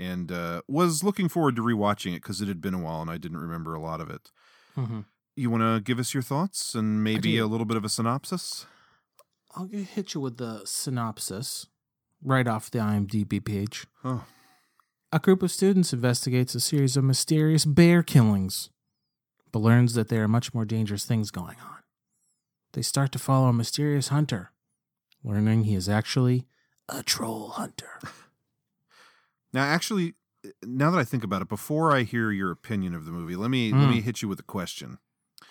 and uh, was looking forward to rewatching it because it had been a while and I didn't remember a lot of it. Mm-hmm. You want to give us your thoughts and maybe a little bit of a synopsis? I'll hit you with the synopsis right off the IMDb page. Oh, A group of students investigates a series of mysterious bear killings, but learns that there are much more dangerous things going on. They start to follow a mysterious hunter, learning he is actually a troll hunter. (laughs) now actually, now that I think about it, before I hear your opinion of the movie, let me let Mm. me hit you with a question.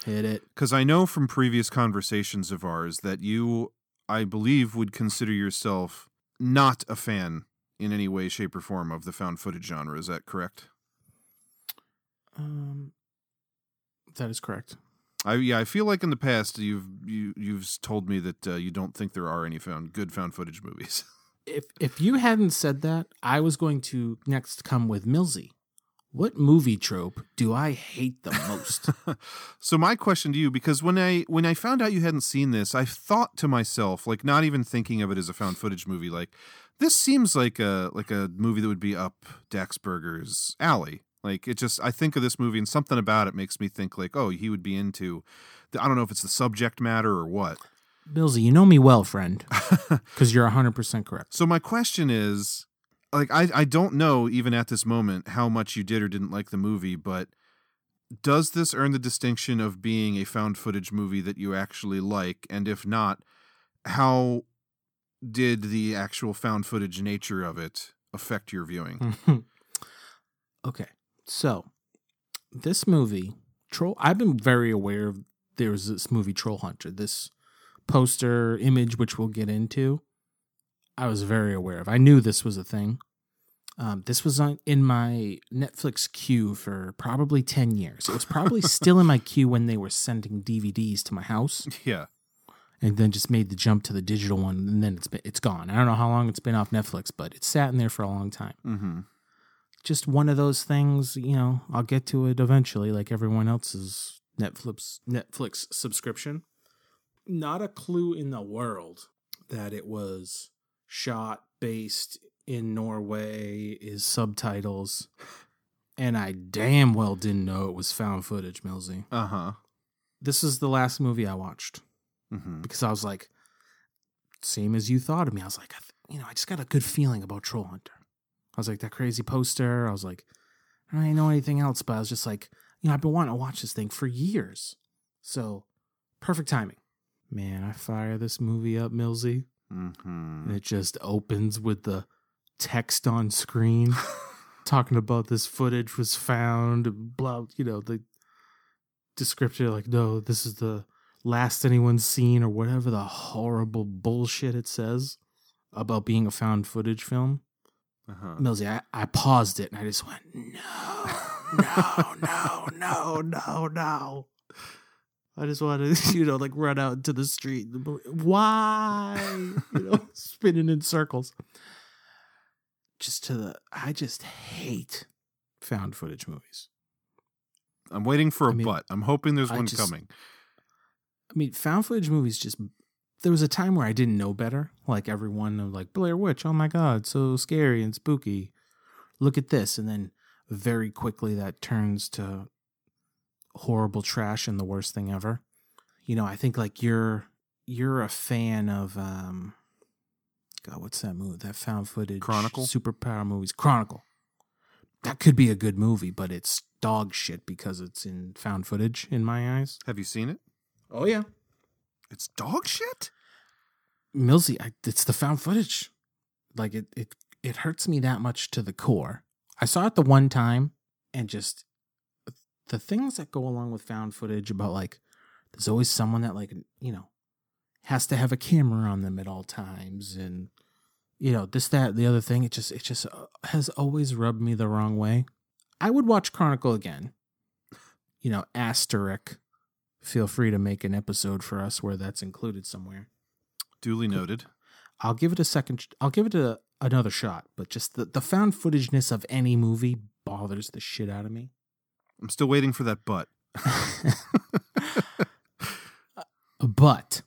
Hit it. Because I know from previous conversations of ours that you, I believe, would consider yourself not a fan in any way, shape, or form of the found footage genre. Is that correct? Um, that is correct. I yeah, I feel like in the past you've you you've told me that uh, you don't think there are any found good found footage movies. (laughs) If if you hadn't said that, I was going to next come with Millsy. What movie trope do I hate the most? (laughs) so my question to you, because when I when I found out you hadn't seen this, I thought to myself, like not even thinking of it as a found footage movie, like this seems like a like a movie that would be up Dax Berger's alley. Like it just, I think of this movie and something about it makes me think like, oh, he would be into. I don't know if it's the subject matter or what. Millsy, you know me well, friend, (laughs) because you're 100% correct. So my question is, like, I I don't know even at this moment how much you did or didn't like the movie, but does this earn the distinction of being a found footage movie that you actually like? And if not, how did the actual found footage nature of it affect your viewing? (laughs) okay, so this movie, Troll, I've been very aware of there was this movie, Troll Hunter, this poster image, which we'll get into. I was very aware of. I knew this was a thing. Um, this was on, in my Netflix queue for probably 10 years. It was probably (laughs) still in my queue when they were sending DVDs to my house. Yeah. And then just made the jump to the digital one, and then it's been, it's gone. I don't know how long it's been off Netflix, but it's sat in there for a long time. Mm-hmm. Just one of those things, you know. I'll get to it eventually, like everyone else's Netflix Netflix subscription. Not a clue in the world that it was shot based in Norway is subtitles. And I damn well didn't know it was found footage, Millsy. Uh huh. This is the last movie I watched Mm-hmm. because I was like, same as you thought of me. I was like, you know, I just got a good feeling about Troll Hunter. I was like, that crazy poster. I was like, I don't really know anything else, but I was just like, you know, I've been wanting to watch this thing for years. So, perfect timing. Man, I fire this movie up, Millsy, Mm-hmm. and it just opens with the text on screen (laughs) talking about this footage was found, blah, you know, the description like, no, this is the last anyone's seen or whatever the horrible bullshit it says about being a found footage film. Uh-huh. Millsy, I, I paused it and I just went, no, no, no, no, no, no. I just wanted to, (laughs) you know, like run out into the street. Why? (laughs) You know, spinning in circles. Just to the, I just hate found footage movies. I'm waiting for a I mean, but. I'm hoping there's I one just- coming. I mean, found footage movies just. There was a time where I didn't know better. Like everyone, was like Blair Witch. Oh my god, so scary and spooky. Look at this, and then very quickly that turns to horrible trash and the worst thing ever. You know, I think like you're you're a fan of um, God, what's that movie? That found footage Chronicle? superpower movies. Chronicle. That could be a good movie, but it's dog shit because it's in found footage in my eyes. Have you seen it? Oh yeah. It's dog shit. Millsy, I, it's the found footage. Like it, it, it hurts me that much to the core. I saw it the one time, and just the things that go along with found footage about like, there's always someone that like you know has to have a camera on them at all times, and you know this, that, the other thing. It just, it just uh, has always rubbed me the wrong way. I would watch Chronicle again. You know, asterisk. Feel free to make an episode for us where that's included somewhere. Duly noted. I'll give it a second. I'll give it a, another shot. But just the, the found footageness of any movie bothers the shit out of me. I'm still waiting for that but. (laughs) (laughs) But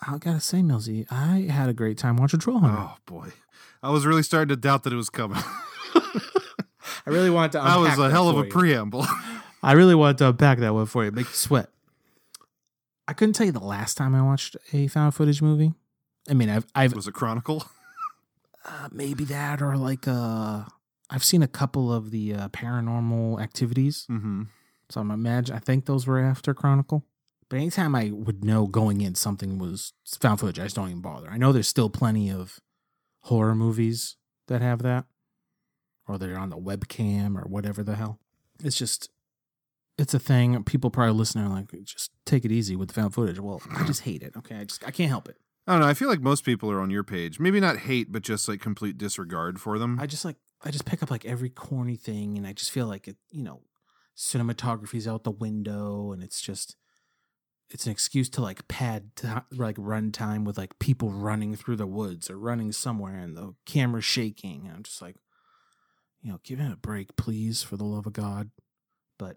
I gotta say, Millsy, I had a great time watching Troll Hunter. Oh boy, I was really starting to doubt that it was coming. (laughs) I really wanted to. that was a hell of a you. preamble. I really wanted to unpack that one for you, make you sweat. I couldn't tell you the last time I watched a found footage movie. I mean, I've, I've was it Chronicle? uh, maybe that or like uh, I've seen a couple of the uh, paranormal activities. Mm-hmm. So I'm imagine I think those were after Chronicle. But anytime I would know going in something was found footage, I just don't even bother. I know there's still plenty of horror movies that have that, or they're on the webcam or whatever the hell. It's just, it's a thing. People probably listening are like, just take it easy with the found footage. Well, I just hate it. Okay, I just I can't help it. I don't know. I feel like most people are on your page. Maybe not hate, but just like complete disregard for them. I just like I just pick up like every corny thing, and I just feel like it. You know, cinematography's out the window, and it's just it's an excuse to like pad like run time with like people running through the woods or running somewhere, and the camera shaking. And I'm just like, you know, give it a break, please, for the love of God. But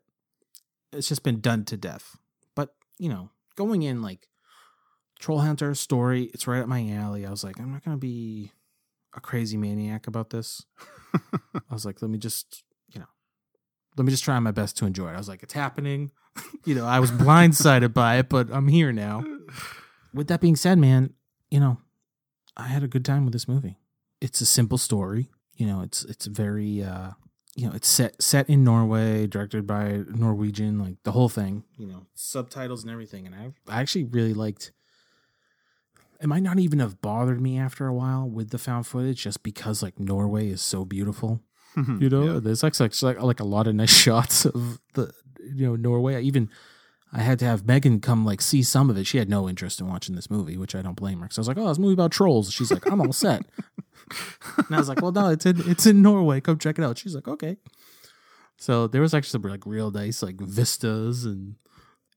it's just been done to death. But you know, going in like Troll Hunter story, it's right up my alley. I was like, I'm not gonna be a crazy maniac about this. (laughs) I was like, let me just, you know, let me just try my best to enjoy it. I was like, it's happening. (laughs) you know, I was blindsided by it, but I'm here now. With that being said, man, you know, I had a good time with this movie. It's a simple story. You know, it's it's very uh you know, it's set set in Norway, directed by Norwegian, like the whole thing, you know, subtitles and everything. And I I actually really liked it might not even have bothered me after a while with the found footage just because like Norway is so beautiful. You know, Yeah. there's like, like like a lot of nice (laughs) shots of the you know Norway. I even I had to have Megan come like see some of it. She had no interest in watching this movie, which I don't blame her. So I was like, "Oh, it's a movie about trolls." She's like, "I'm all set." (laughs) and I was like, "Well, no, it's in it's in Norway. Come check it out." She's like, "Okay." So there was actually some like real nice like vistas and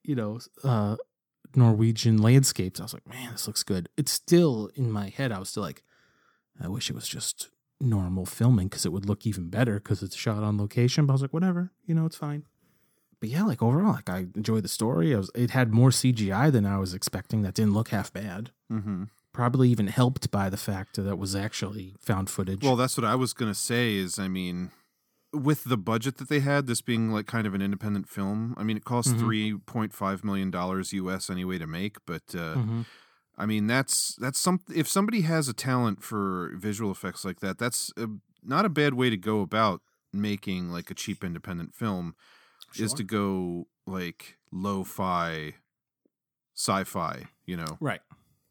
you know uh Norwegian landscapes. I was like, "Man, this looks good." It's still in my head. I was still like, "I wish it was just normal filming because it would look even better because it's shot on location." But I was like, "Whatever, you know, it's fine." but yeah, like overall, like I enjoyed the story. I was, it had more CGI than I was expecting. That didn't look half bad. Mm-hmm. Probably even helped by the fact that it was actually found footage. Well, that's what I was gonna say. Is I mean, with the budget that they had, this being like kind of an independent film. I mean, it cost point five million dollars U.S. anyway to make, but uh, Mhm. I mean, that's that's some. If somebody has a talent for visual effects like that, that's a, not a bad way to go about making like a cheap independent film. Is to go like lo-fi, sci-fi, you know, right.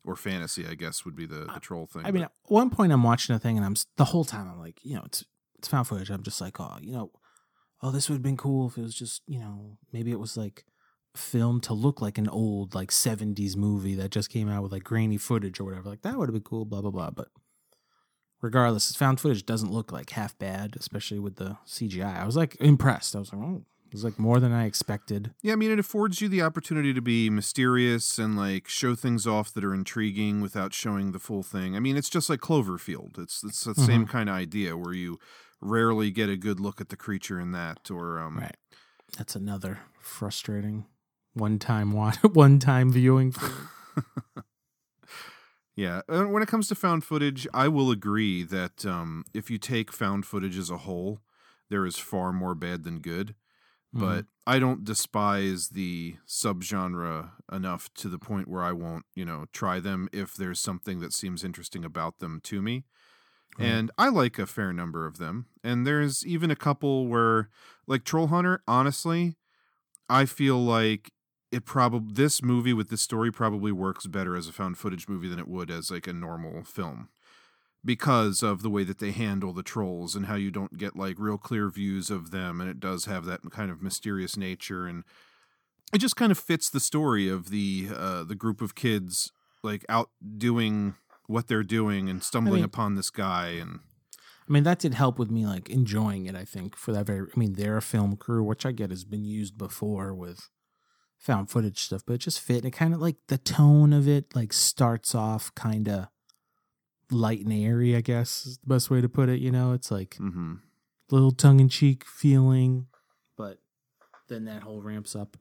or fantasy. I guess would be the the troll thing. I mean, at one point I'm watching a thing and I'm the whole time I'm like, you know, it's it's found footage. I'm just like, oh, you know, oh, this would have been cool if it was just, you know, maybe it was like filmed to look like an old like 70s movie that just came out with like grainy footage or whatever. Like that would have been cool, blah blah blah. But regardless, it's found footage doesn't look like half bad, especially with the CGI. I was like impressed. I was like, oh, it was like more than I expected. Yeah, I mean, it affords you the opportunity to be mysterious and like show things off that are intriguing without showing the full thing. I mean, it's just like Cloverfield. It's it's the same mm-hmm. kind of idea where you rarely get a good look at the creature in that, or um, Right. That's another frustrating one time watch, (laughs) one time viewing. (laughs) Yeah, when it comes to found footage, I will agree that um, if you take found footage as a whole, there is far more bad than good. But I don't despise the subgenre enough to the point where I won't, you know, try them if there's something that seems interesting about them to me. And I like a fair number of them. And there's even a couple where, like Troll Hunter, honestly, I feel like it probably this movie with this story probably works better as a found footage movie than it would as like a normal film because of the way that they handle the trolls and how you don't get like real clear views of them and it does have that kind of mysterious nature and it just kind of fits the story of the uh the group of kids like out doing what they're doing and stumbling mean- upon this guy and I mean, that did help with me like enjoying it. I think for that very, I mean, they're a film crew, which I get has been used before with found footage stuff, but it just fit. It kind of like the tone of it, like starts off kind of light and airy. I guess is the best way to put it. You know, it's like mm-hmm. little tongue in cheek feeling, but then that whole ramps up.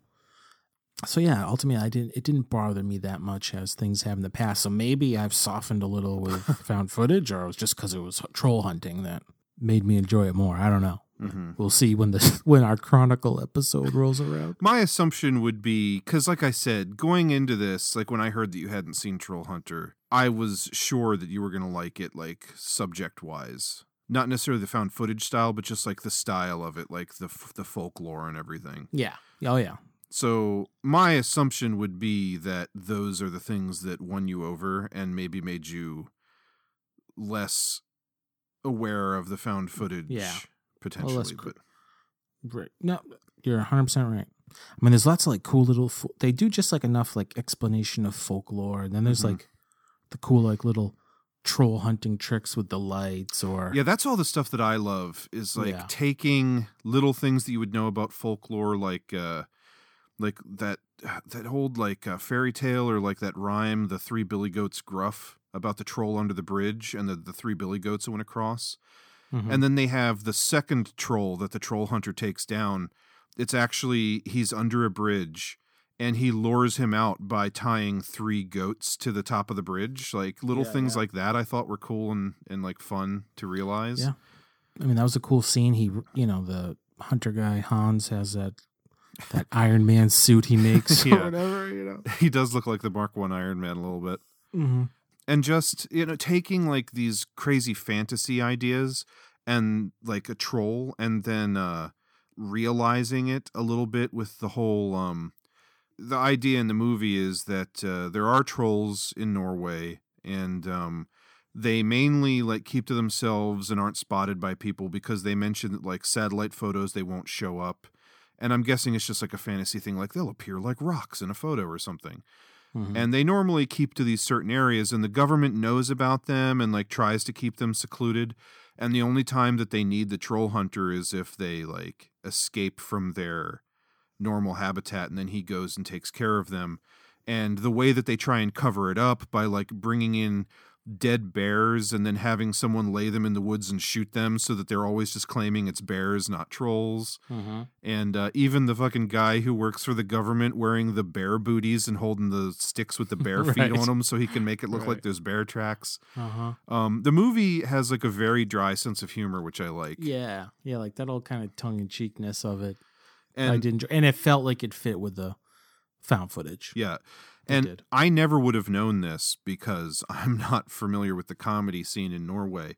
So yeah, ultimately, I didn't. It didn't bother me that much as things have in the past. So maybe I've softened a little with (laughs) found footage, or it was just because it was troll hunting that made me enjoy it more. I don't know. Mm-hmm. We'll see when the (laughs) when our chronicle episode rolls around. My assumption would be because, like I said, going into this, like when I heard that you hadn't seen Troll Hunter, I was sure that you were going to like it, like subject wise. Not necessarily the found footage style, but just like the style of it, like the f- the folklore and everything. Yeah. Oh yeah. So my assumption would be that those are the things that won you over and maybe made you less aware of the found footage. Yeah. potentially. but Right. No, you're 100 percent right. I mean, there's lots of like cool little. Fo- they do just like enough like explanation of folklore, and then there's Mhm. like the cool like little troll hunting tricks with the lights, or Yeah, that's all the stuff that I love is like Yeah. taking little things that you would know about folklore, like uh, like that (sighs) that old like uh, fairy tale or like that rhyme, the three billy goats gruff about the troll under the bridge and the the three billy goats that went across, Mhm. and then they have the second troll that the troll hunter takes down. It's actually he's under a bridge. And he lures him out by tying three goats to the top of the bridge. Like little Yeah, things yeah. like that I thought were cool and, and like fun to realize. Yeah. I mean, that was a cool scene. He, you know, the hunter guy Hans has that that Iron Man suit he makes, (laughs) Yeah. or whatever. You know. he does look like the Mark One Iron Man a little bit. Mm-hmm. And just you know, taking like these crazy fantasy ideas and like a troll, and then uh realizing it a little bit with the whole um the idea in the movie is that uh, there are trolls in Norway, and um they mainly like keep to themselves and aren't spotted by people because they mention that like satellite photos they won't show up. And I'm guessing it's just like a fantasy thing, like they'll appear like rocks in a photo or something. Mhm. And they normally keep to these certain areas, and the government knows about them and like tries to keep them secluded. And the only time that they need the troll hunter is if they like escape from their normal habitat, and then he goes and takes care of them. And the way that they try and cover it up by like bringing in dead bears and then having someone lay them in the woods and shoot them so that they're always just claiming it's bears, not trolls. Mm-hmm. And uh, even the fucking guy who works for the government wearing the bear booties and holding the sticks with the (laughs) bear feet on them so he can make it look like there's bear tracks. Uh huh. Um, the movie has like a very dry sense of humor, which I like. Yeah, yeah, like that old kind of tongue in cheekness of it. I did enjoy, and it felt like it fit with the found footage. yeah. And. I never would have known this because (laughs) I'm not familiar with the comedy scene in Norway.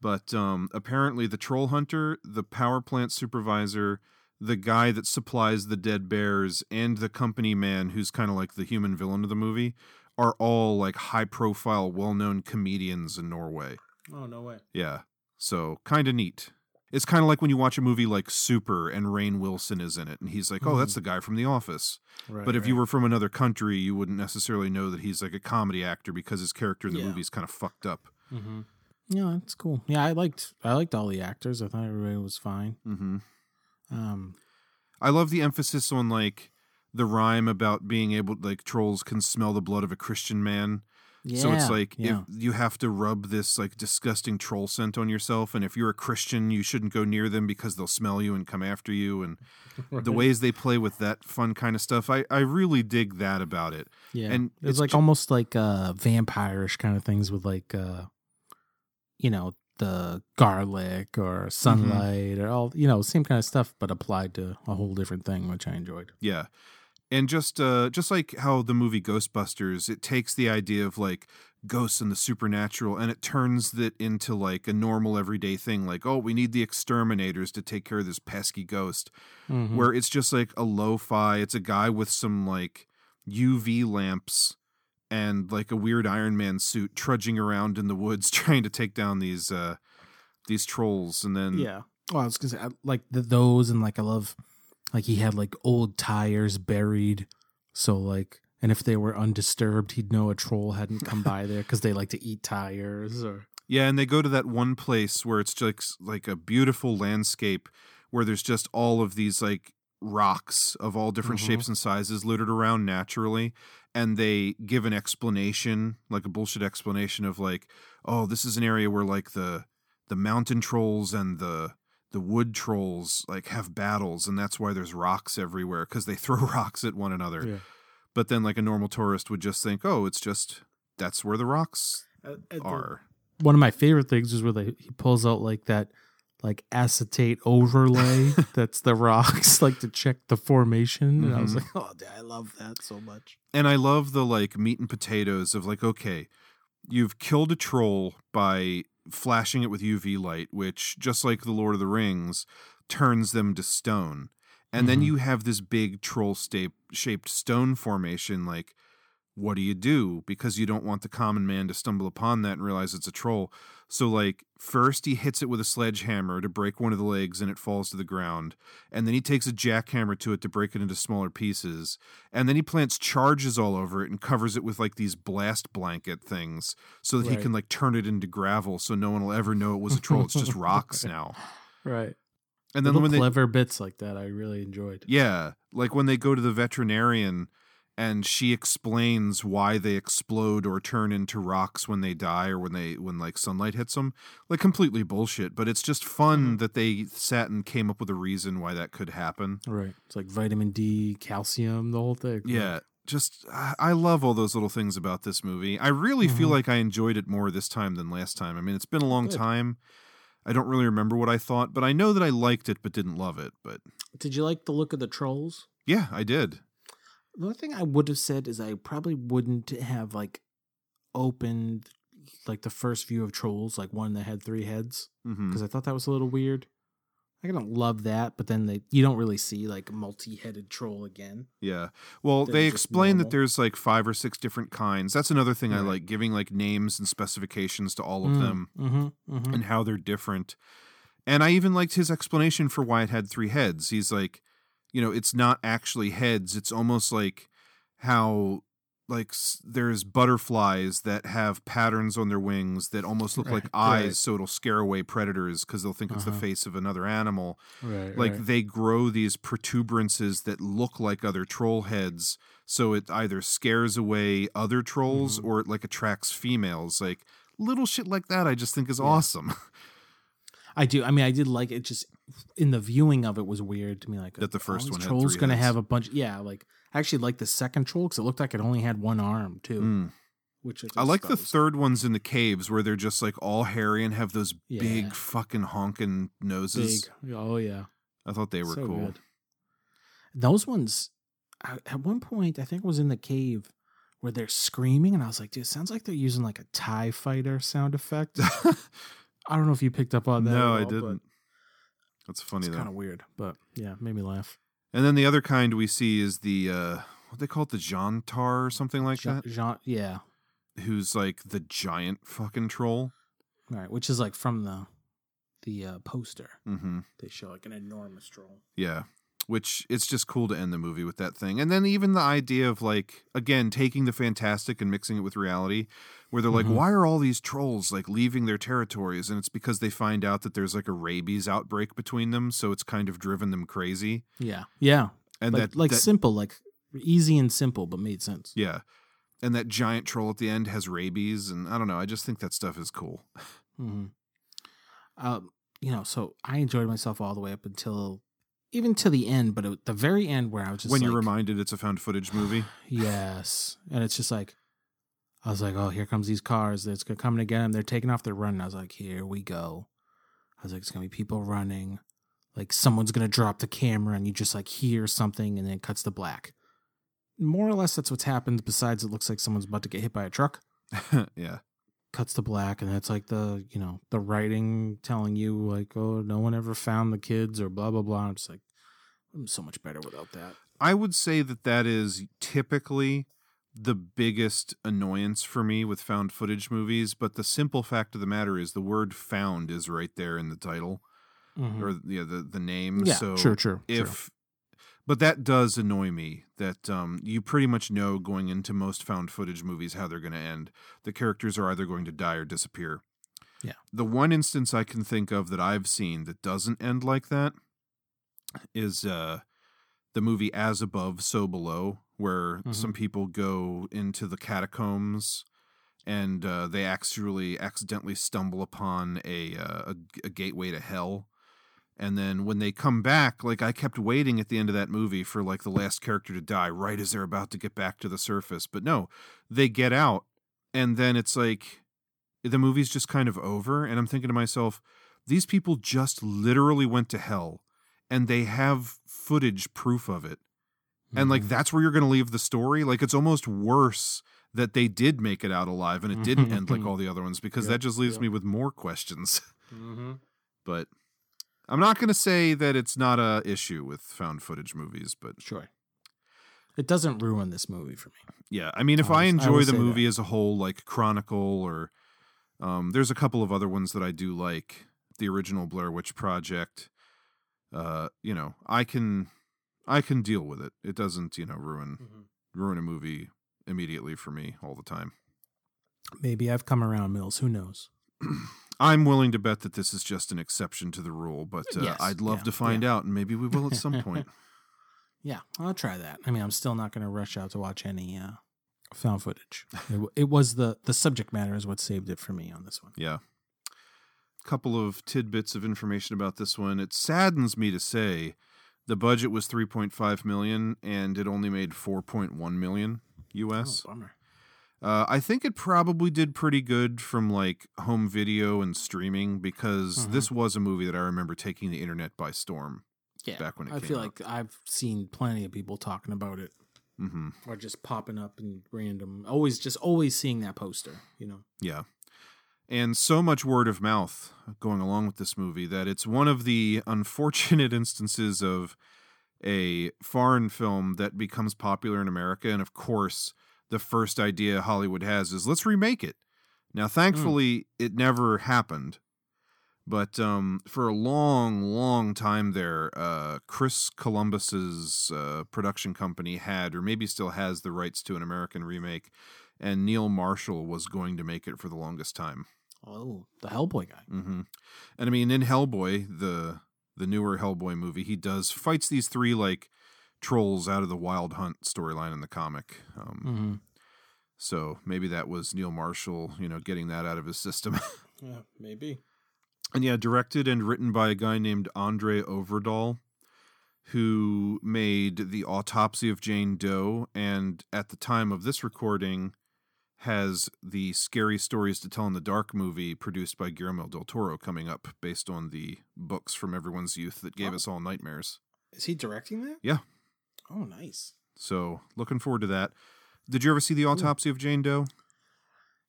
But um, apparently, the troll hunter, the power plant supervisor, the guy that supplies the dead bears, and the company man, who's kind of like the human villain of the movie, are all like high profile, well known comedians in Norway. Oh no way. Yeah. So kind of neat. It's kind of like when you watch a movie like Super and Rainn Wilson is in it, and he's like, "Oh, that's the guy from The Office." Right, but if you were from another country, you wouldn't necessarily know that he's like a comedy actor because his character in the Yeah. movie is kind of fucked up. Mm-hmm. Yeah, that's cool. Yeah, I liked I liked all the actors. I thought everybody was fine. Mm-hmm. Um, I love the emphasis on like the rhyme about being able, like trolls can smell the blood of a Christian man. So it's like yeah. if you have to rub this like disgusting troll scent on yourself, and if you're a Christian, you shouldn't go near them because they'll smell you and come after you. And (laughs) the ways they play with that fun kind of stuff, I I really dig that about it. yeah, and it's, it's like ju- almost like uh vampire-ish kind of things with like uh, you know, the garlic Mm-hmm. or sunlight or all you know, same kind of stuff, but applied to a whole different thing, which I enjoyed. Yeah. And just uh just like how the movie Ghostbusters, it takes the idea of like ghosts and the supernatural and it turns it into like a normal everyday thing like oh we need the exterminators to take care of this pesky ghost Mhm. where it's just like a lo-fi it's a guy with some like UV lamps and like a weird Iron Man suit trudging around in the woods (laughs) trying to take down these uh these trolls and then Yeah. Well, I was gonna say I like the, those, and like I love, like he had like old tires buried, so like, and if they were undisturbed, he'd know a troll hadn't come by there because they like to eat tires. Or Yeah, and they go to that one place where it's just like a beautiful landscape where there's just all of these like rocks of all different Mhm. shapes and sizes littered around naturally and they give an explanation like a bullshit explanation of like oh this is an area where like the the mountain trolls and the the wood trolls like have battles and that's why there's rocks everywhere because they (laughs) throw rocks at one another. Yeah. But then like a normal tourist would just think, oh, it's just that's where the rocks Uh, uh, the- are. One of my favorite things is where they, he pulls out like that like acetate overlay (laughs) that's the rocks (laughs) like to check the formation and I was Mhm. like oh I love that so much. And I love the like meat and potatoes of like, okay, you've killed a troll by flashing it with UV light, which just like the Lord of the Rings, turns them to stone. And then Mhm. you have this big troll shaped stone formation. Like, what do you do? Because you don't want the common man to stumble upon that and realize it's a troll. So, like, first he hits it with a sledgehammer to break one of the legs and it falls to the ground. And then he takes a jackhammer to it to break it into smaller pieces. And then he plants charges all over it and covers it with like these blast blanket things so that he can like turn it into gravel so no one will ever know it was a troll. It's just (laughs) rocks now. Right. And then Little when they clever bits like that I really enjoyed. yeah, like when they go to the veterinarian and she explains why they explode or turn into rocks when they die or when they when like sunlight hits them. Like completely bullshit, but it's just fun Mm-hmm. that they sat and came up with a reason why that could happen. Right. It's like vitamin D, calcium, the whole thing. Yeah, just I love all those little things about this movie. I really feel Mhm. like I enjoyed it more this time than last time. I mean, it's been a long Good. time. I don't really remember what I thought, but I know that I liked it but didn't love it. But Did you like the look of the trolls? yeah, I did. The only thing I would have said is I probably wouldn't have like opened like the first view of trolls, like one that had three heads, because I thought that was a little weird. I don't love that, but then they you don't really see like a multi-headed troll again. Yeah. Well, they is just explain that there's like five or six different kinds. That's another thing I like, giving like names and specifications to all of Mm, them mhm, mhm. and how they're different. And I even liked his explanation for why it had three heads. He's like, you know, it's not actually heads. It's almost like how like there's butterflies that have patterns on their wings that almost look like eyes right. so it'll scare away predators because they'll think it's the Uh-huh. face of another animal Right, like right. they grow these protuberances that look like other troll heads so it either scares away other trolls Mm-hmm. or it like attracts females like little shit like that i just think is awesome (laughs) I do. I mean, I did like it. Just in the viewing of it was weird to me. Like That the oh, first this one troll's gonna heads. have a bunch. Yeah, like I actually like the second troll because it looked like it only had one arm too. Mm. Which I, i like the was third ones in the caves where they're just like all hairy and have those Yeah. big fucking honking noses big. Oh yeah, i thought they were So cool good. Those ones, at one point, I think it was in the cave where they're screaming, and I was like, dude, it sounds like they're using like a Tie Fighter sound effect. (laughs) I don't know if you picked up on that. no at i didn't that's funny it's kind of weird, but yeah, made me laugh. and then the other kind we see is the uh what they call it the Jotnar or something like Jean, that Jean, yeah, who's like the giant fucking troll right, which is like from the the uh, poster. mm-hmm They show like an enormous troll. Yeah. Which it's just cool to end the movie with that thing. And then even the idea of like again taking the fantastic and mixing it with reality where they're like Mhm. why are all these trolls like leaving their territories and it's because they find out that there's like a rabies outbreak between them so it's kind of driven them crazy. Yeah, yeah, And like, that like that- simple, like easy and simple, but made sense. Yeah. And that giant troll at the end has rabies and I don't know, I just think that stuff is cool. hmm Um, you know, so I enjoyed myself all the way up until even to the end, but at the very end where I was just when like, you're reminded it's a found footage movie. (sighs) yes, and it's just like I was like, oh, here comes these cars. It's gonna come again. And they're taking off. They're running. I was like, here we go. I was like, it's gonna be people running. Like someone's gonna drop the camera, and you just like hear something, and then it cuts to black. More or less, that's what's happened. Besides, it looks like someone's about to get hit by a truck. (laughs) yeah. Cuts to black and that's like the you know the writing telling you like oh no one ever found the kids or blah blah blah i'm just like i'm so much better without that I would say that that is typically the biggest annoyance for me with found footage movies. But the simple fact of the matter is the word "found" is right there in the title Mhm. or yeah the the name. Yeah, so true, true, If but that does annoy me that um, you pretty much know going into most found footage movies how they're going to end. The characters are either going to die or disappear. Yeah. The one instance I can think of that I've seen that doesn't end like that is uh, the movie As Above, So Below, where Mhm. some people go into the catacombs and uh, they actually accidentally stumble upon a, uh, a a gateway to hell, And then when they come back, like I kept waiting at the end of that movie for like the last character to die right as they're about to get back to the surface. But no, they get out and then it's like the movie's just kind of over and I'm thinking to myself, these people just literally went to hell and they have footage proof of it. And like that's where you're going to leave the story? Like it's almost worse that they did make it out alive and it didn't end like (laughs) all the other ones because Yep, that just leaves yep. me with more questions. Mm-hmm. (laughs) but I'm not going to say that it's not a issue with found footage movies, but Sure. It doesn't ruin this movie for me. yeah, I mean, if I I will- I enjoy the say that. movie as a whole, like Chronicle, or um, there's a couple of other ones that I do like, the original Blair Witch Project. Uh, you know, I can, I can deal with it. It doesn't, you know, ruin Mm-hmm. ruin a movie immediately for me all the time. Maybe I've come around, Mills. Who knows? (clears throat) I'm willing to bet that this is just an exception to the rule, but uh, Yes, I'd love yeah, to find yeah. out, and maybe we will at some point. (laughs) Yeah, I'll try that. I mean, I'm still not going to rush out to watch any uh, found footage. It, it was the the subject matter is what saved it for me on this one. Yeah. A couple of tidbits of information about this one. It saddens me to say the budget was 3.5 million and it only made 4.1 million US. Oh, bummer. Uh, I think it probably did pretty good from like home video and streaming because Mhm. this was a movie that I remember taking the internet by storm. Yeah, back when it I feel out. like I've seen plenty of people talking about it hmm or just popping up in random. Always, just always seeing that poster. You know. Yeah. And so much word of mouth going along with this movie that it's one of the unfortunate (laughs) instances of a foreign film that becomes popular in America. And of course, the first idea Hollywood has is let's remake it. Now, thankfully, it never happened. But um, for a long, long time there, uh, Chris Columbus's uh, production company had, or maybe still has, the rights to an American remake, and Neil Marshall was going to make it for the longest time. Oh, the Hellboy guy. hmm And I mean, in Hellboy, the the newer Hellboy movie, he does fights these three like trolls out of the Wild Hunt storyline in the comic. Um, Mm-hmm. So maybe that was Neil Marshall, you know, getting that out of his system. (laughs) Yeah, maybe. and yeah, directed and written by a guy named André Øvredal, who made the Autopsy of Jane Doe, and at the time of this recording, has the Scary Stories to Tell in the Dark movie produced by Guillermo del Toro coming up, based on the books from everyone's youth that gave Oh. us all nightmares. Is he directing that? Yeah. Oh, nice. So looking forward to that. Did you ever see the Autopsy of Jane Doe?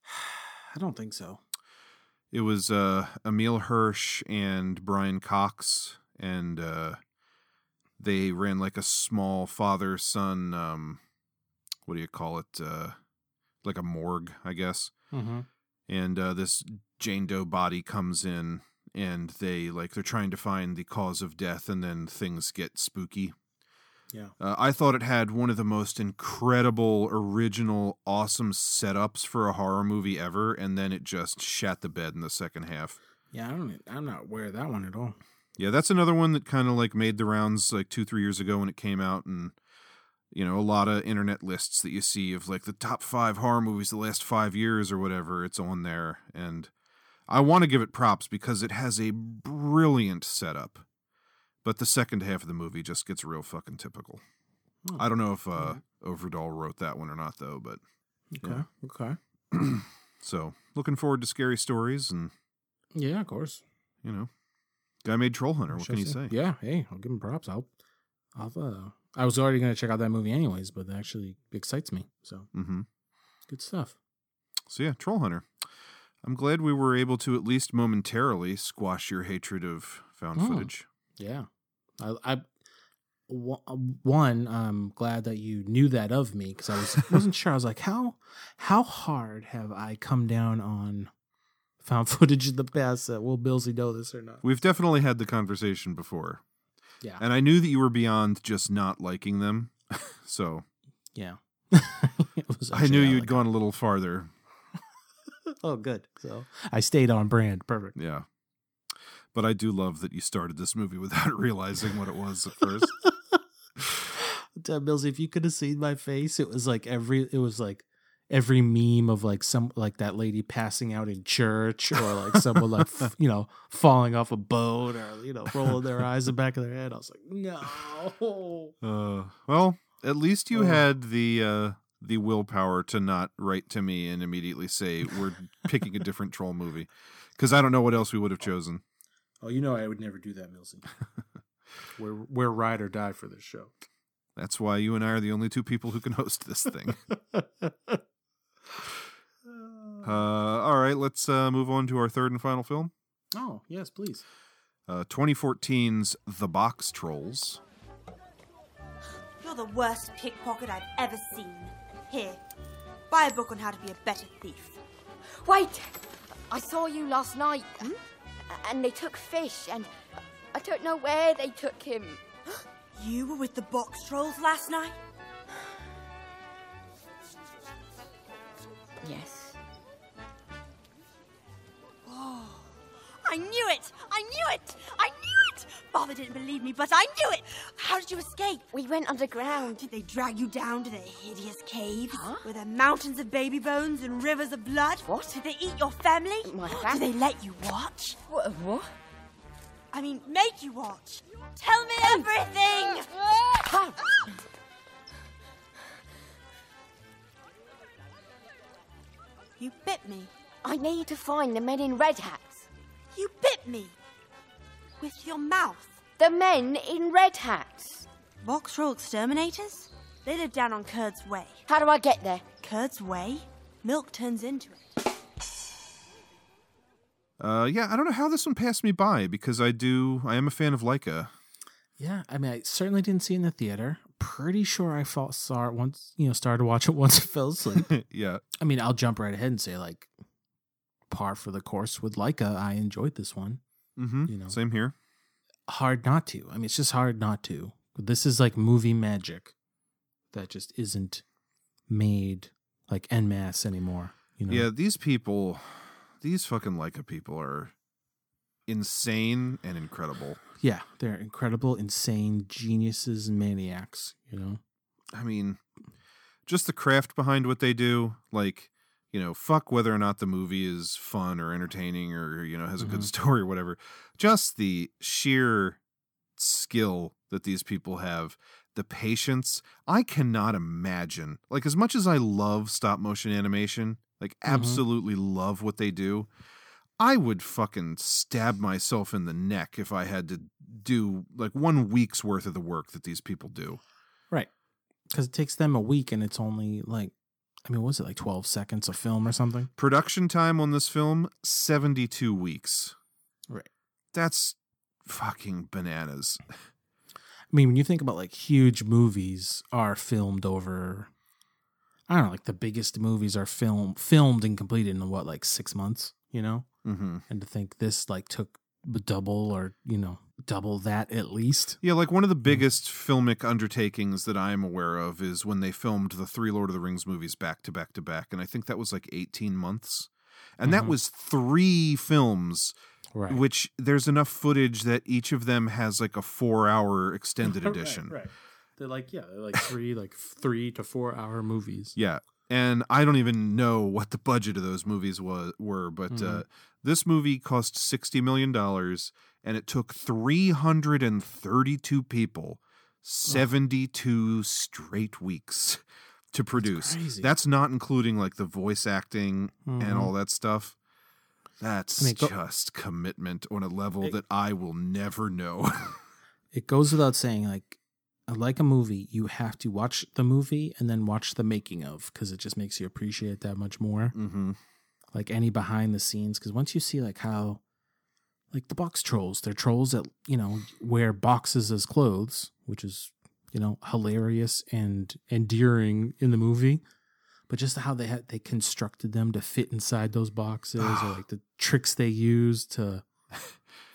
(sighs) I don't think so. It was uh, Emile Hirsch and Brian Cox, and uh, they ran like a small father son. Um, what do you call it? Uh, like a morgue, I guess. Mm-hmm. And uh, this Jane Doe body comes in, and they like they're trying to find the cause of death, and then things get spooky. Yeah. Uh, I thought it had one of the most incredible, original, awesome setups for a horror movie ever, and then it just shat the bed in the second half. Yeah, I don't. I'm not aware of that one at all. Yeah, that's another one that kind of like made the rounds like two, three years ago when it came out, and you know, a lot of internet lists that you see of like the top five horror movies the last five years or whatever. It's on there, and I want to give it props because it has a brilliant setup, but the second half of the movie just gets real fucking typical. Hmm. I don't know if uh, Øvredal wrote that one or not, though, but Okay. Okay. (clears throat) so looking forward to scary stories, and Yeah, of course. you know, guy made Troll Hunter. What can you say? Yeah. Hey, I'll give him props. I'll. I'll. Uh, I was already going to check out that movie anyways, but it actually excites me. So Mm-hmm. good stuff. So yeah, Troll Hunter. I'm glad we were able to at least momentarily squash your hatred of found Oh. footage. Yeah. I. I one, I'm glad that you knew that of me because I was (laughs) wasn't sure. I was like, how how hard have I come down on found (laughs) footage in the past? Uh, will Billsy know this or not? We've definitely had the conversation before. Yeah. And I knew that you were beyond just not liking them. (laughs) so Yeah. I knew you'd gone a little farther. Oh, good. So I stayed on brand. Perfect. Yeah. But I do love that you started this movie (laughs) without realizing what it was at first. (laughs) Damn, Mills, if you could have seen my face, it was like every, it was like, every meme of like some like that lady passing out in church or like someone like f- you know falling off a boat or you know rolling their eyes in the back of their head. I was like, no. (laughs) Uh, well, at least you Oh. had the uh, the willpower to not write to me and immediately say we're picking a different troll movie, because I don't know what else we would have chosen. Oh, you know I would never do that, Milsey. (laughs) we're we're ride or die for this show. That's why you and I are the only two people who can host this thing. (laughs) (laughs) uh, all right, let's uh, move on to our third and final film. Oh yes, please. Uh, 2014's The Boxtrolls. You're the worst pickpocket I've ever seen. Here, buy a book on how to be a better thief. Wait! I saw you last night. And they took fish, and I don't know where they took him. (gasps) You were with the box trolls last night? Yes. Oh, I knew it! I knew it! I knew it! Father didn't believe me, but I knew it! How did you escape? We went underground. Did they drag you down to their hideous caves? Were there mountains of baby bones and rivers of blood? What? Did they eat your family? My family? Did they let you watch? What? What? I mean, make you watch. Tell me everything! You bit me. I need to find the men in red hats. You bit me. With your mouth. The men in red hats. Box troll exterminators? They live down on Curd's Way. How do I get there? Curd's Way? Milk turns into it. Uh, yeah, I don't know how this one passed me by because I do. I am a fan of Laika. Yeah, I mean, I certainly didn't see it in the theater. Pretty sure I felt, saw it once, you know, started to watch it (laughs) once I fell asleep. (laughs) yeah. I mean, I'll jump right ahead and say, like, par for the course with Laika. I enjoyed this one. Mm-hmm. You know. Same here. Hard not to. I mean, it's just hard not to. This is like movie magic that just isn't made like en masse anymore. You know? Yeah, these people, these fucking Laika people are insane and incredible. Yeah, they're incredible, insane geniuses and maniacs, you know? I mean, just the craft behind what they do, like, you know, fuck whether or not the movie is fun or entertaining or, you know, has a good Mhm. story or whatever. Just the sheer skill that these people have, the patience. I cannot imagine, like, as much as I love stop motion animation, like, absolutely love what they do. I would fucking stab myself in the neck if I had to do like one week's worth of the work that these people do. Right. Because it takes them a week and it's only like, I mean, what was it like 12 seconds of film or something? Production time on this film 72 weeks. Right. That's fucking bananas. I mean, when you think about like huge movies are filmed over, I don't know, like the biggest movies are film filmed and completed in what, like six months, you know? Mm-hmm. And to think this like took double or, you know, double that at least. Yeah, like one of the biggest filmic undertakings that I'm aware of is when they filmed the three Lord of the Rings movies back to back to back. And I think that was like 18 months. And that Mhm. was three films, Right. which there's enough footage that each of them has like a four hour extended (laughs) Right, edition. right. They're like, yeah, they're like three, like three to four hour movies. Yeah. And I don't even know what the budget of those movies was were, but uh, Mhm. this movie cost sixty million dollars, and it took three hundred and thirty-two people, seventy-two straight weeks to produce. crazy. That's not including like the voice acting and Mhm. all that stuff. That's I mean, go- just commitment on a level It- that I will never know. (laughs) It goes without saying, like, like a movie, you have to watch the movie and then watch the making of because it just makes you appreciate that much more. mm-hmm. Like any behind the scenes, because once you see like how, like the box trolls, they're trolls that you know wear boxes as clothes, which is you know hilarious and endearing in the movie. But just how they had they constructed them to fit inside those boxes, or like the tricks they use to.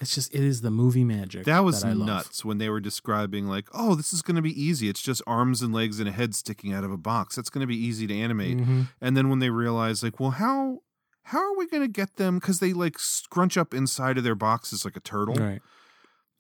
It's just it is the movie magic That was love. nuts when they were describing like, "Oh, this is going to be easy. It's just arms and legs and a head sticking out of a box. That's going to be easy to animate." Mhm. And then when they realized like, "Well, how how are we going to get them cuz they like scrunch up inside of their boxes like a turtle." Right.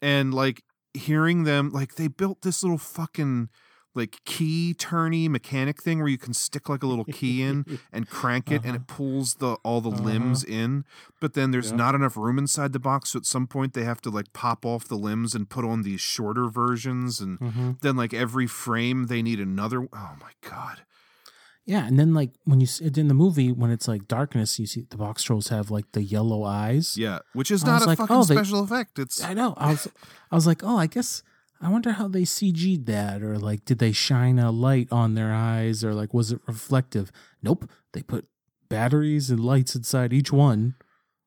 And like hearing them like they built this little fucking like key turny mechanic thing where you can stick like a little key in (laughs) and crank it and it pulls the all the limbs in but then there's not enough room inside the box so at some point they have to like pop off the limbs and put on these shorter versions and Mhm. then like every frame they need another oh my god Yeah, and then like when you see in the movie when it's like darkness, you see the box trolls have like the yellow eyes. yeah which is not a like, fucking oh, they- special effect it's I know. I was I was like, oh, I guess I wonder how they CG'd that, or like, did they shine a light on their eyes, or like, was it reflective? Nope, they put batteries and lights inside each one,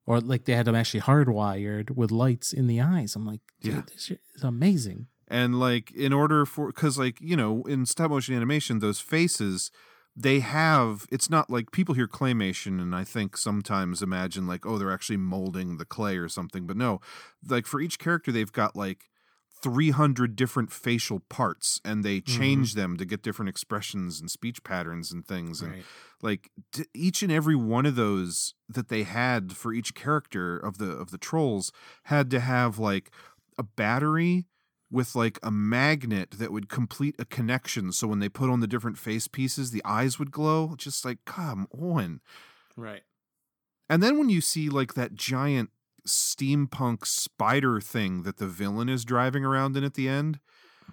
or like they had them actually hardwired with lights in the eyes. I'm like, dude, Yeah. this shit is amazing. and like in order for because like you know in stop motion animation those faces they have it's not like people hear claymation and i think sometimes imagine like oh they're actually molding the clay or something but no like for each character they've got like 300 different facial parts and they mm-hmm. change them to get different expressions and speech patterns and things and Right. like t- each and every one of those that they had for each character of the of the trolls had to have like a battery with like a magnet that would complete a connection so when they put on the different face pieces the eyes would glow just like come on Right. and then when you see like that giant steampunk spider thing that the villain is driving around in at the end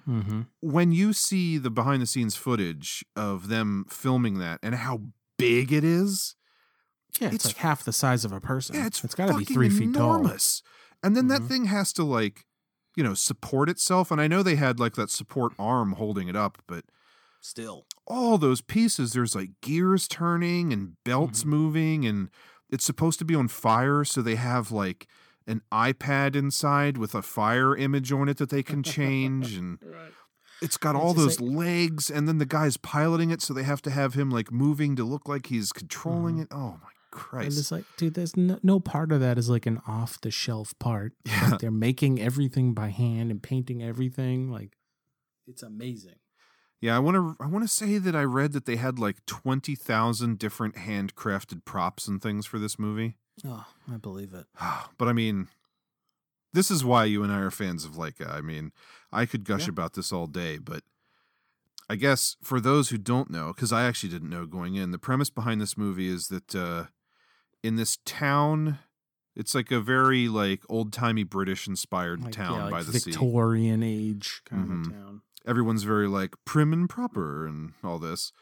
Mm-hmm. when you see the behind the scenes footage of them filming that and how big it is Yeah, it's, It's- like half the size of a person. yeah it's it's got to be fucking three feet tall. enormous. and then that Mhm. thing has to like you know support itself and i know they had like that support arm holding it up but Still, all those pieces there's like gears turning and belts Mm-hmm. moving and it's supposed to be on fire so they have like an ipad inside with a fire image on it that they can change and (laughs) it's got all those legs and then the guy's piloting it so they have to have him like moving to look like he's controlling mm-hmm. it oh my Christ. and it's like, dude, there's no, no part of that is like an off the shelf part. (laughs) Yeah. Like they're making everything by hand and painting everything. Like, it's amazing. Yeah, I want to. I want to say that I read that they had like twenty thousand different handcrafted props and things for this movie. Oh, I believe it. (sighs) But I mean, this is why you and I are fans of Laika. I mean, I could gush Yeah. about this all day, but I guess for those who don't know, because I actually didn't know going in, the premise behind this movie is that uh, in this town, it's like a very like old timey British inspired Like, town yeah, like by the sea. Victorian age kind Mhm. of town. Everyone's very like prim and proper and all this.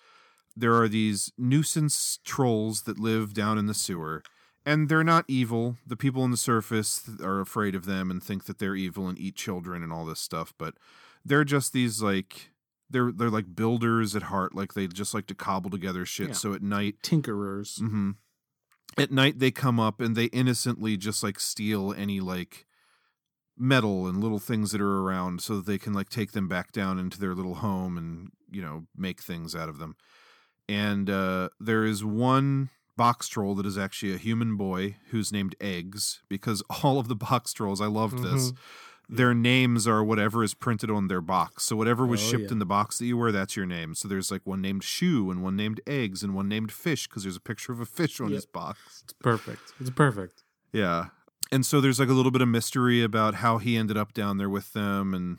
There are these nuisance trolls that live down in the sewer, and they're not evil. The people on the surface are afraid of them and think that they're evil and eat children and all this stuff, but they're just these like they're they're like builders at heart, like they just like to cobble together shit. Yeah. So at night, Tinkerers. hmm At night, they come up and they innocently just like steal any like metal and little things that are around so that they can like take them back down into their little home and you know make things out of them. And uh, there is one box troll that is actually a human boy who's named Eggs because (laughs) all of the box trolls, I loved this. Mhm. Their names are whatever is printed on their box. So whatever was Oh, shipped yeah. in the box that you were, that's your name. So there's like one named Shoe and one named Eggs and one named Fish because there's a picture of a fish on Yep. his box. It's perfect. It's perfect. Yeah. And so there's like a little bit of mystery about how he ended up down there with them. And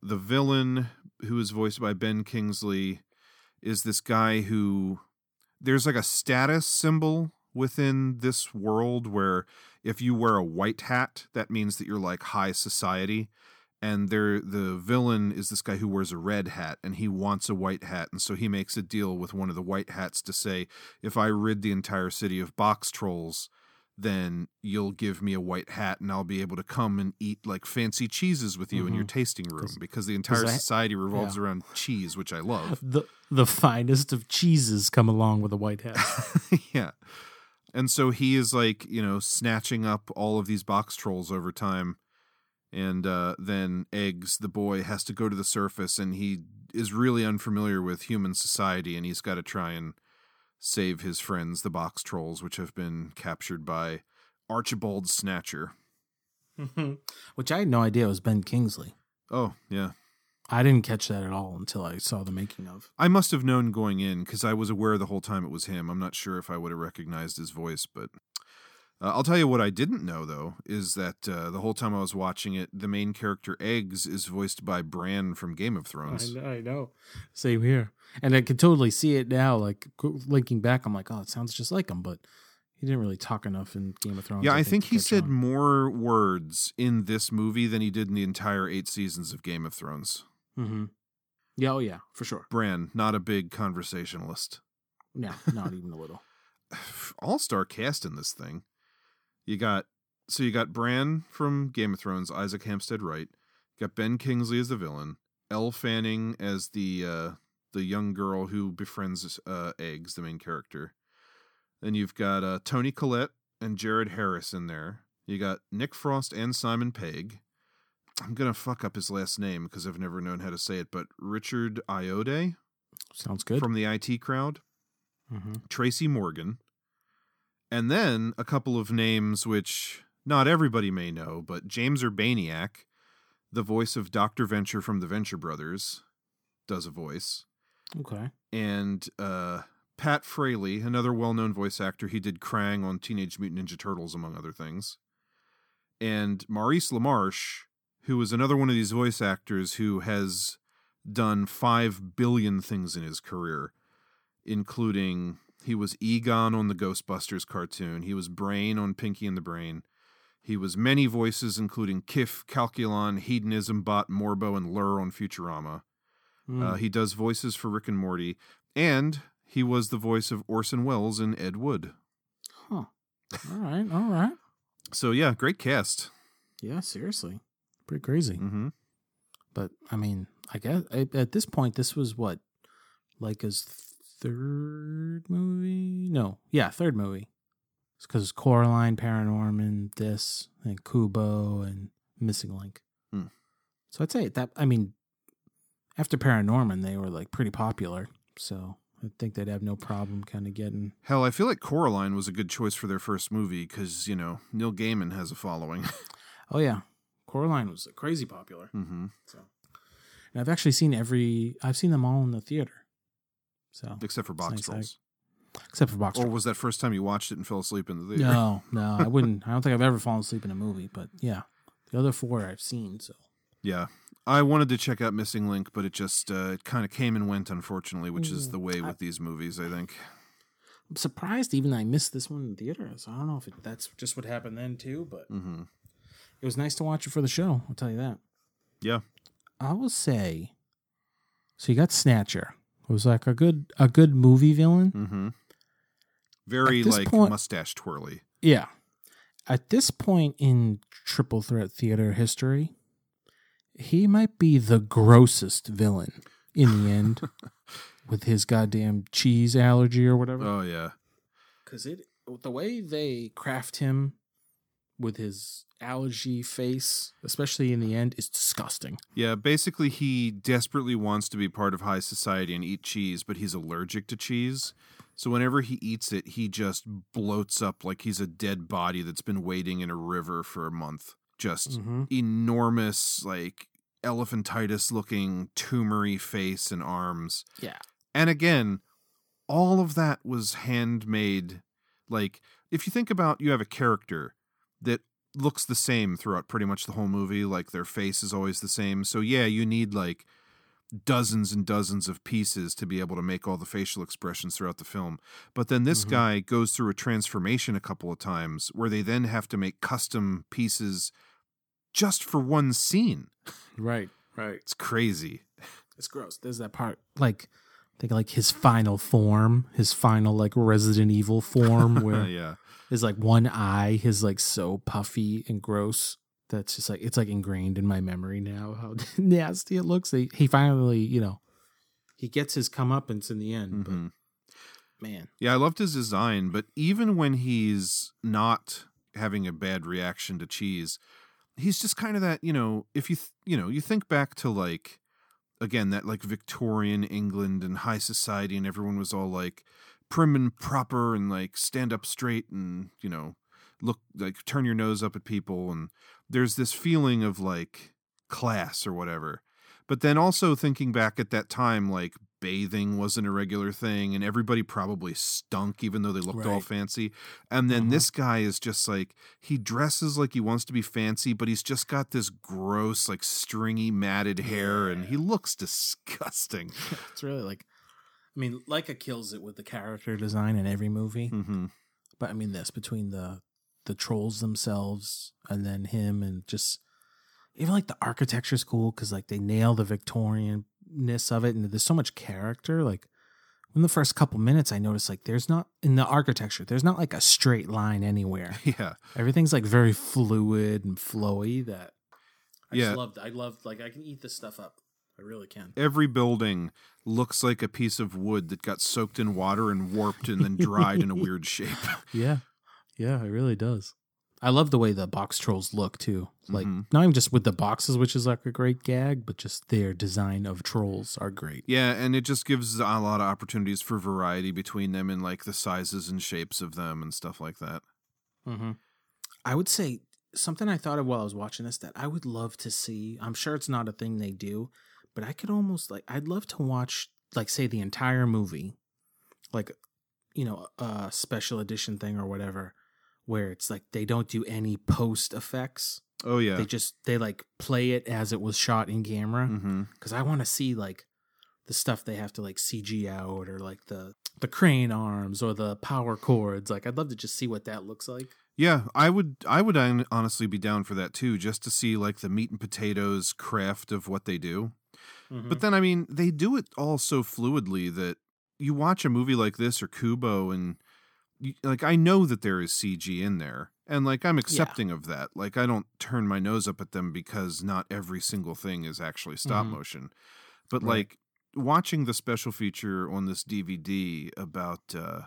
the villain, who is voiced by Ben Kingsley, is this guy who there's like a status symbol within this world where if you wear a white hat, that means that you're like high society. And there the villain is this guy who wears a red hat and he wants a white hat. And so he makes a deal with one of the white hats to say, if I rid the entire city of box trolls, then you'll give me a white hat and I'll be able to come and eat like fancy cheeses with you in your Mhm. tasting room 'Cause- because the entire society revolves yeah. around cheese, which I love. The the finest of cheeses come along with a white hat. (laughs) yeah. And so he is like, you know, snatching up all of these box trolls over time. And uh, then Eggs, the boy, has to go to the surface and he is really unfamiliar with human society and he's got to try and save his friends, the box trolls, which have been captured by Archibald Snatcher. (laughs) Which I had no idea was Ben Kingsley. Oh, yeah. I didn't catch that at all until I saw the making of. I must have known going in because I was aware the whole time it was him. I'm not sure if I would have recognized his voice, but Uh, I'll tell you what I didn't know though is that uh, the whole time I was watching it, the main character Eggs is voiced by Bran from Game of Thrones. know, I know. Same here. And I can totally see it now. Like linking back, I'm like, oh, it sounds just like him, but he didn't really talk enough in Game of Thrones. Yeah, I think to he said on. more words in this movie than he did in the entire eight seasons of Game of Thrones. Mm-hmm. Yeah, oh yeah, for sure. Bran, not a big conversationalist. No, not (laughs) even a little. All star cast in this thing. You got so you got Bran from Game of Thrones, Isaac Hempstead Wright. You got Ben Kingsley as the villain, Elle Fanning as the uh, the young girl who befriends uh, Eggs, the main character. Then you've got uh, Toni Collette and Jared Harris in there. You got Nick Frost and Simon Pegg. I'm gonna fuck up his last name because I've never known how to say it, but Richard Iode Sounds good. from the IT crowd. Mhm. Tracy Morgan, and then a couple of names which not everybody may know, but James Urbaniak, the voice of Dr. Venture from the Venture Brothers, does a voice. Okay. And uh, Pat Fraley, another well known voice actor, he did Krang on Teenage Mutant Ninja Turtles, among other things. And Maurice LaMarche, who is another one of these voice actors who has done five billion things in his career, including he was Egon on the Ghostbusters cartoon, he was Brain on Pinky and the Brain. He was many voices, including Kif, Calculon, Hedonism Bot, Morbo, and Lrrr on Futurama. Hmm. Uh, he does voices for Rick and Morty, and he was the voice of Orson Welles in Ed Wood. Huh. All right. All right. So yeah, great cast. Yeah, seriously. Pretty crazy. Mm-hmm. But I mean, I guess at this point, this was what, like his third movie? No, yeah, third movie. It's because Coraline, Paranorman, this, and Kubo, and Missing Link. Hmm. So I'd say that. I mean, after Paranorman, they were like pretty popular. So I think they'd have no problem kind of getting. Hell, I feel like Coraline was a good choice for their first movie because you know Neil Gaiman has a following. (laughs) Oh yeah, Coraline was crazy popular. mm-hmm. So, and I've actually seen every. I've seen them all in the theater. So Except for Box nice. Trolls. except for Box Or Trolls. was that first time you watched it and fell asleep in the theater? No, (laughs) no, I wouldn't. I don't think I've ever fallen asleep in a movie. But yeah, the other four I've seen. So Yeah. I wanted to check out Missing Link, but it just uh, it kind of came and went, unfortunately, which is the way with these movies. I think. I'm surprised even I missed this one in the theater. So I don't know if it, that's just what happened then too. But Mm-hmm. it was nice to watch it for the show. I'll tell you that. Yeah. I will say. So you got Snatcher. It was like a good a good movie villain. Mm-hmm. Very like point- mustache twirly. Yeah. At this point in triple threat theater history, he might be the grossest villain in the end (laughs) with his goddamn cheese allergy or whatever. Oh yeah. Cuz it the way they craft him with his allergy face, especially in the end, is disgusting. Yeah, basically he desperately wants to be part of high society and eat cheese, but he's allergic to cheese. So whenever he eats it, he just bloats up like he's a dead body that's been waiting in a river for a month. Just Mhm. enormous, like elephantitis looking tumory face and arms. Yeah. And again, all of that was handmade. Like, if you think about you have a character that looks the same throughout pretty much the whole movie, like their face is always the same. So, yeah, you need like dozens and dozens of pieces to be able to make all the facial expressions throughout the film. But then this Mhm. guy goes through a transformation a couple of times where they then have to make custom pieces just for one scene. Right, right. It's crazy. It's gross. There's that part like think like his final form, his final like Resident Evil form (laughs) where yeah. his like one eye is like so puffy and gross. That's just like it's like ingrained in my memory now how (laughs) nasty it looks. He, he finally, you know, he gets his comeuppance in the end. Mhm. But man, Yeah, I loved his design, but even when he's not having a bad reaction to cheese, he's just kind of that, you know, if you th- you know, you think back to like again that like Victorian England and high society and everyone was all like prim and proper and like stand up straight and, you know, look like turn your nose up at people and there's this feeling of like class or whatever. But then also thinking back at that time like bathing wasn't a regular thing and everybody probably stunk even though they looked all fancy. And then Mhm. this guy is just like he dresses like he wants to be fancy, but he's just got this gross like stringy matted hair and he looks disgusting. (laughs) it's really like, I mean, Laika kills it with the character design in every movie. Mm-hmm. But I mean, this between the the trolls themselves and then him and just even like the architecture's cool because like they nail the Victorianness of it and there's so much character. Like in the first couple minutes, I noticed like there's not in the architecture, there's not like a straight line anywhere. (laughs) Yeah. Everything's like very fluid and flowy. That I Yeah. just loved. I loved like I can eat this stuff up. I really can. Every building looks like a piece of wood that got soaked in water and warped and then dried in a (laughs) weird shape. Yeah. Yeah, it really does. I love the way the box trolls look too. Like Mhm. not even just with the boxes, which is like a great gag, but just their design of trolls are great. Yeah, and it just gives a lot of opportunities for variety between them and like the sizes and shapes of them and stuff like that. Mm-hmm. I would say something I thought of while I was watching this that I would love to see. I'm sure it's not a thing they do, but I could almost like I'd love to watch like say the entire movie, like you know a special edition thing or whatever, where it's like they don't do any post effects. Oh yeah. They just they like play it as it was shot in camera Mhm. because I want to see like the stuff they have to like CG out or like the the crane arms or the power cords. Like I'd love to just see what that looks like. Yeah, I would I would honestly be down for that too, just to see like the meat and potatoes craft of what they do. Mm-hmm. But then I mean, they do it all so fluidly that you watch a movie like this or Kubo and like I know that there is CG in there and like I'm accepting of that. Like I don't turn my nose up at them because not every single thing is actually stop Mhm. motion. But Right. like watching the special feature on this DVD about uh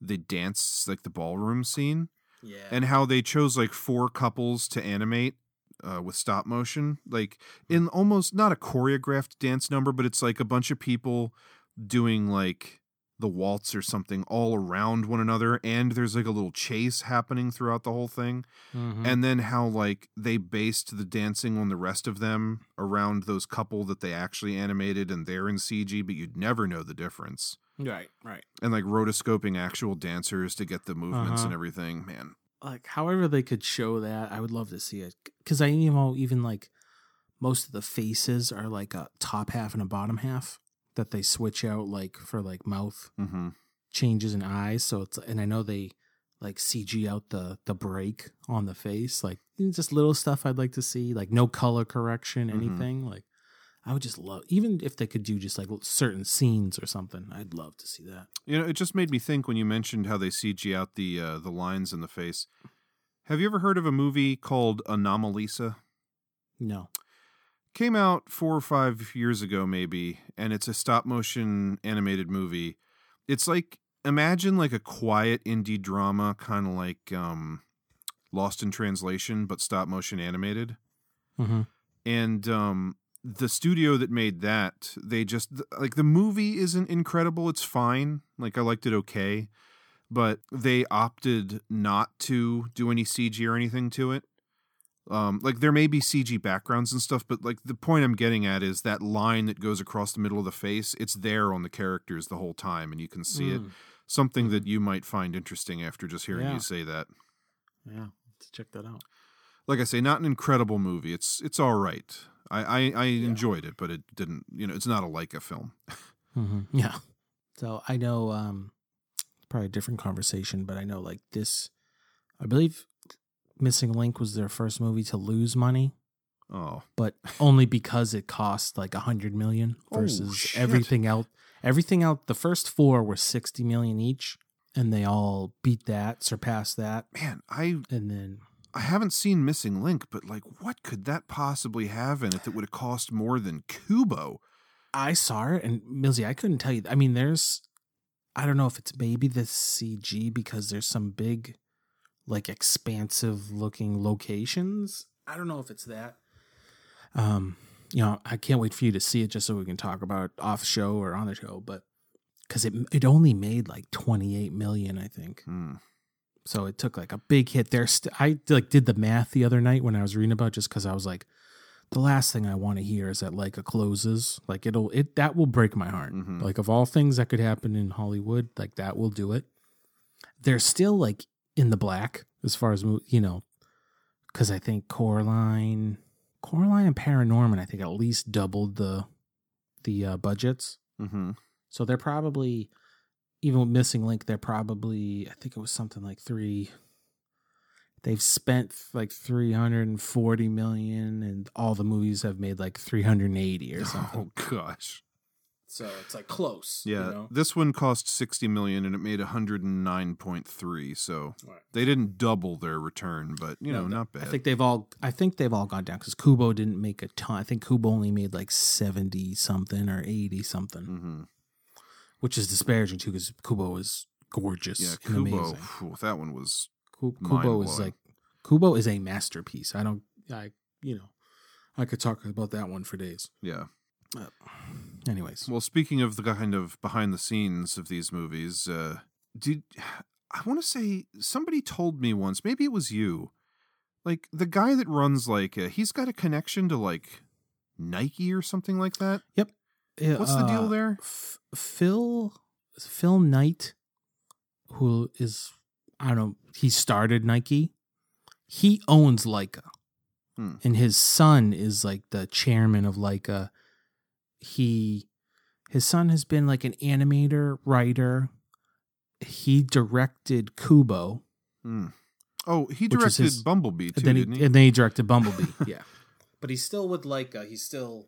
the dance like the ballroom scene Yeah. and how they chose like four couples to animate uh, with stop motion, like in almost not a choreographed dance number, but it's like a bunch of people doing like the waltz or something all around one another, and there's like a little chase happening throughout the whole thing, Mhm. and then how like they based the dancing on the rest of them around those couple that they actually animated, and they're in CG, but you'd never know the difference right, right. and like rotoscoping actual dancers to get the movements and Uh-huh. everything. Man, Like however they could show that, I would love to see it because I you know even like most of the faces are like a top half and a bottom half that they switch out like for like mouth mm-hmm. changes in eyes. So it's and I know they like CG out the the break on the face, like just little stuff I'd like to see, like no color correction, Mhm. anything. Like I would just love, even if they could do just like certain scenes or something. I'd love to see that. You know, it just made me think when you mentioned how they CG out the uh, the lines in the face. Have you ever heard of a movie called Anomalisa? No. Came out four or five years ago, maybe, and it's a stop motion animated movie. It's like imagine like a quiet indie drama, kind of like um, Lost in Translation, but stop motion animated. Mm-hmm. and um the studio that made that they just like the movie isn't incredible it's fine like i liked it okay but they opted not to do any cg or anything to it um like there may be cg backgrounds and stuff but like the point i'm getting at is that line that goes across the middle of the face it's there on the characters the whole time and you can see it Mm. something that you might find interesting after just hearing Yeah. you say that Yeah, let's check that out. like I say, not an incredible movie. It's it's all right. I I, I enjoyed it, but it didn't. You know, it's not a Laika film. (laughs) Mm-hmm. Yeah. So I know, um, probably a different conversation, but I know like this, I believe Missing Link was their first movie to lose money, Oh, but only because it cost like a hundred million oh, versus shit. everything else. Everything out, the first four were 60 million each, and they all beat that, surpassed that. man, I And then, I haven't seen Missing Link, but like, what could that possibly have in it that would have cost more than Kubo? I saw it, and Millsy, I couldn't tell you. I mean, there's, I don't know if it's maybe the CG because there's some big, like expansive looking locations. I don't know if it's that. Um, you know, I can't wait for you to see it just so we can talk about it off show or on the show. But because it it only made like 28 million, I think. Hmm. So it took like a big hit there. St- I like did the math the other night when I was reading about, it just because I was like, the last thing I want to hear is that Laika closes. Like it'll it that will break my heart. Like of all things that could happen in Hollywood, like that will do it. They're still like in the black as far as you know, because I think Coraline, Coraline and Paranorman, I think at least doubled the the uh, budgets. Mm-hmm. So they're probably even with Missing Link, they're probably I think it was something like three. They've spent like three hundred and forty million, and all the movies have made like three hundred and eighty or (laughs) something. Oh gosh. So it's like close. Yeah, you know? this one cost sixty million and it made hundred and nine point three. So they didn't double their return, but you know, not bad. I think they've all. I think they've all gone down because Kubo didn't make a ton. I think Kubo only made like seventy something or eighty something, mm-hmm. which is disparaging too because Kubo is gorgeous. yeah, and Kubo. amazing. phew, that one was Kubo is like Kubo is a masterpiece. I don't. I you know, I could talk about that one for days. yeah. Anyways, Well, speaking of the kind of behind the scenes of these movies, uh, did I want to say somebody told me once? Maybe it was you. Like the guy that runs like uh, he's got a connection to like Nike or something like that. Yep. What's the deal Uh, there? F- Phil Phil Knight, who is I don't know, he started Nike. He owns Laika, Hmm. and his son is like the chairman of Laika. He, his son has been like an animator, writer. He directed Kubo. Hmm. Oh, he directed his- Bumblebee too, and then didn't he? And then he directed Bumblebee. (laughs) yeah, but he's still with Laika. He still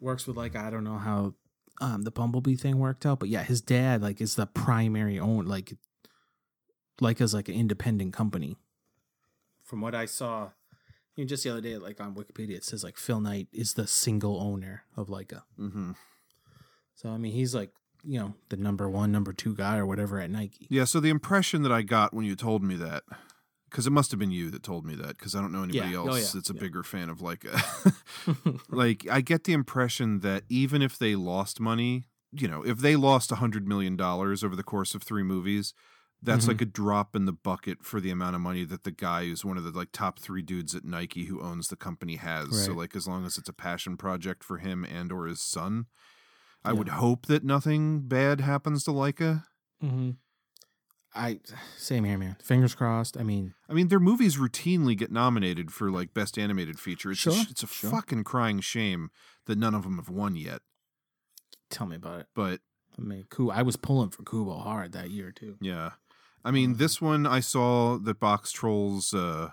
works with Laika. I don't know how um, the Bumblebee thing worked out, but yeah, his dad like is the primary owner. Like Laika's like an independent company. From what I saw, you know, just the other day, like on Wikipedia, it says like Phil Knight is the single owner of Laika. Mm-hmm. So I mean, he's like you know the number one, number two guy or whatever at Nike. Yeah. So the impression that I got when you told me that, because it must have been you that told me that, because I don't know anybody Yeah. else Oh, yeah. that's a bigger fan of Laika. (laughs) (laughs) like I get the impression that even if they lost money, you know, if they lost a hundred million dollars over the course of three movies, that's Mhm. like a drop in the bucket for the amount of money that the guy who's one of the like top three dudes at Nike who owns the company has. So like as long as it's a passion project for him and or his son, I Yeah. would hope that nothing bad happens to Laika. Mm-hmm. I same here, man. Fingers crossed. I mean, I mean, their movies routinely get nominated for like best animated feature. It's a, Sure, sh- it's a sure. fucking crying shame that none of them have won yet. tell me about it. But I mean, Ku- I was pulling for Kubo hard that year too. yeah, I mean, Mm-hmm. this one I saw that Box Trolls. Uh,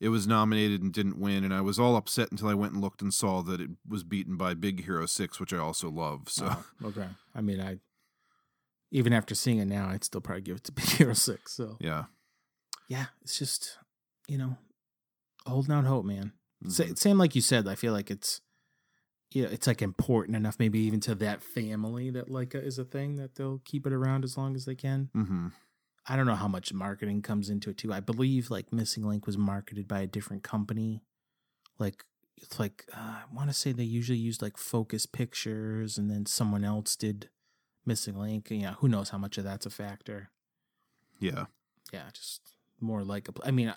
it was nominated and didn't win, and I was all upset until I went and looked and saw that it was beaten by Big Hero Six, which I also love. So Oh, okay. I mean, I even after seeing it now, I'd still probably give it to (laughs) Big Hero Six. So yeah, yeah, it's just you know, holding out hope, man. Mhm. same like you said. I feel like it's yeah, it's like important enough, maybe even to that family that Laika is a thing that they'll keep it around as long as they can. hmm I don't know how much marketing comes into it too. I believe like Missing Link was marketed by a different company. Like it's like uh, I want to say they usually used like Focus Pictures, and then someone else did Missing Link. And, yeah, who knows how much of that's a factor. yeah. Yeah, just more like a. I mean,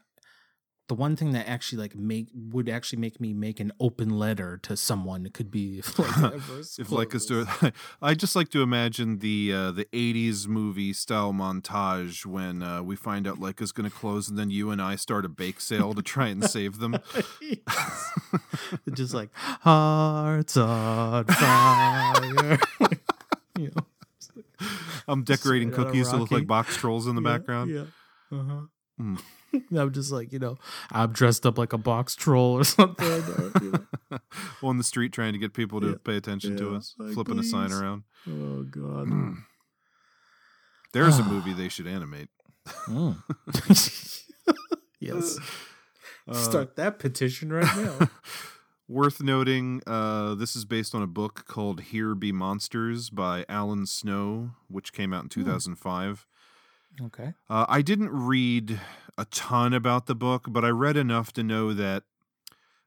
the one thing that actually like make would actually make me make an open letter to someone could be if like (laughs) if like us do (laughs) I just like to imagine the uh, the '80s movie style montage when uh, we find out Laika's going to close, and then you and I start a bake sale to try and save them. (laughs) just like hearts on fire. you know, I'm decorating cookies to look like box trolls in the Yeah, background. Yeah. Uh-huh. Mm. (laughs) I'm just like, you know, I'm dressed up like a box troll or (laughs) something. or, you know. (laughs) on the street trying to get people to Yeah. pay attention to us, like, flipping a sign around. Oh god. There's a (sighs) movie they should animate. Mm. yes. Uh, Start that petition right now. Worth noting, uh, this is based on a book called Here Be Monsters by Alan Snow, which came out in 2005. okay. Uh, I didn't read a ton about the book, but I read enough to know that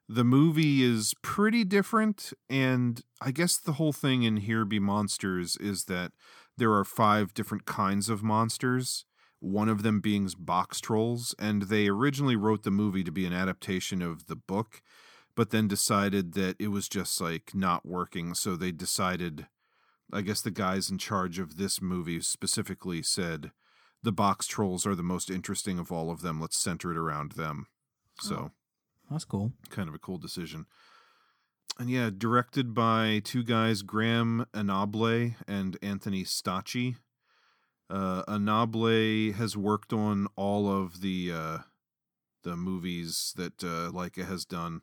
the movie is pretty different. And I guess the whole thing in Here Be Monsters is that there are five different kinds of monsters, one of them being box trolls. And they originally wrote the movie to be an adaptation of the book. but then decided that it was just like not working. So they decided, I guess the guys in charge of this movie specifically said, the box trolls are the most interesting of all of them. Let's center it around them. So Oh. That's cool. kind of a cool decision. And yeah, directed by two guys, Graham Anable and Anthony Stacchi. Uh, Anable has worked on all of the uh, the movies that uh, Laika has done,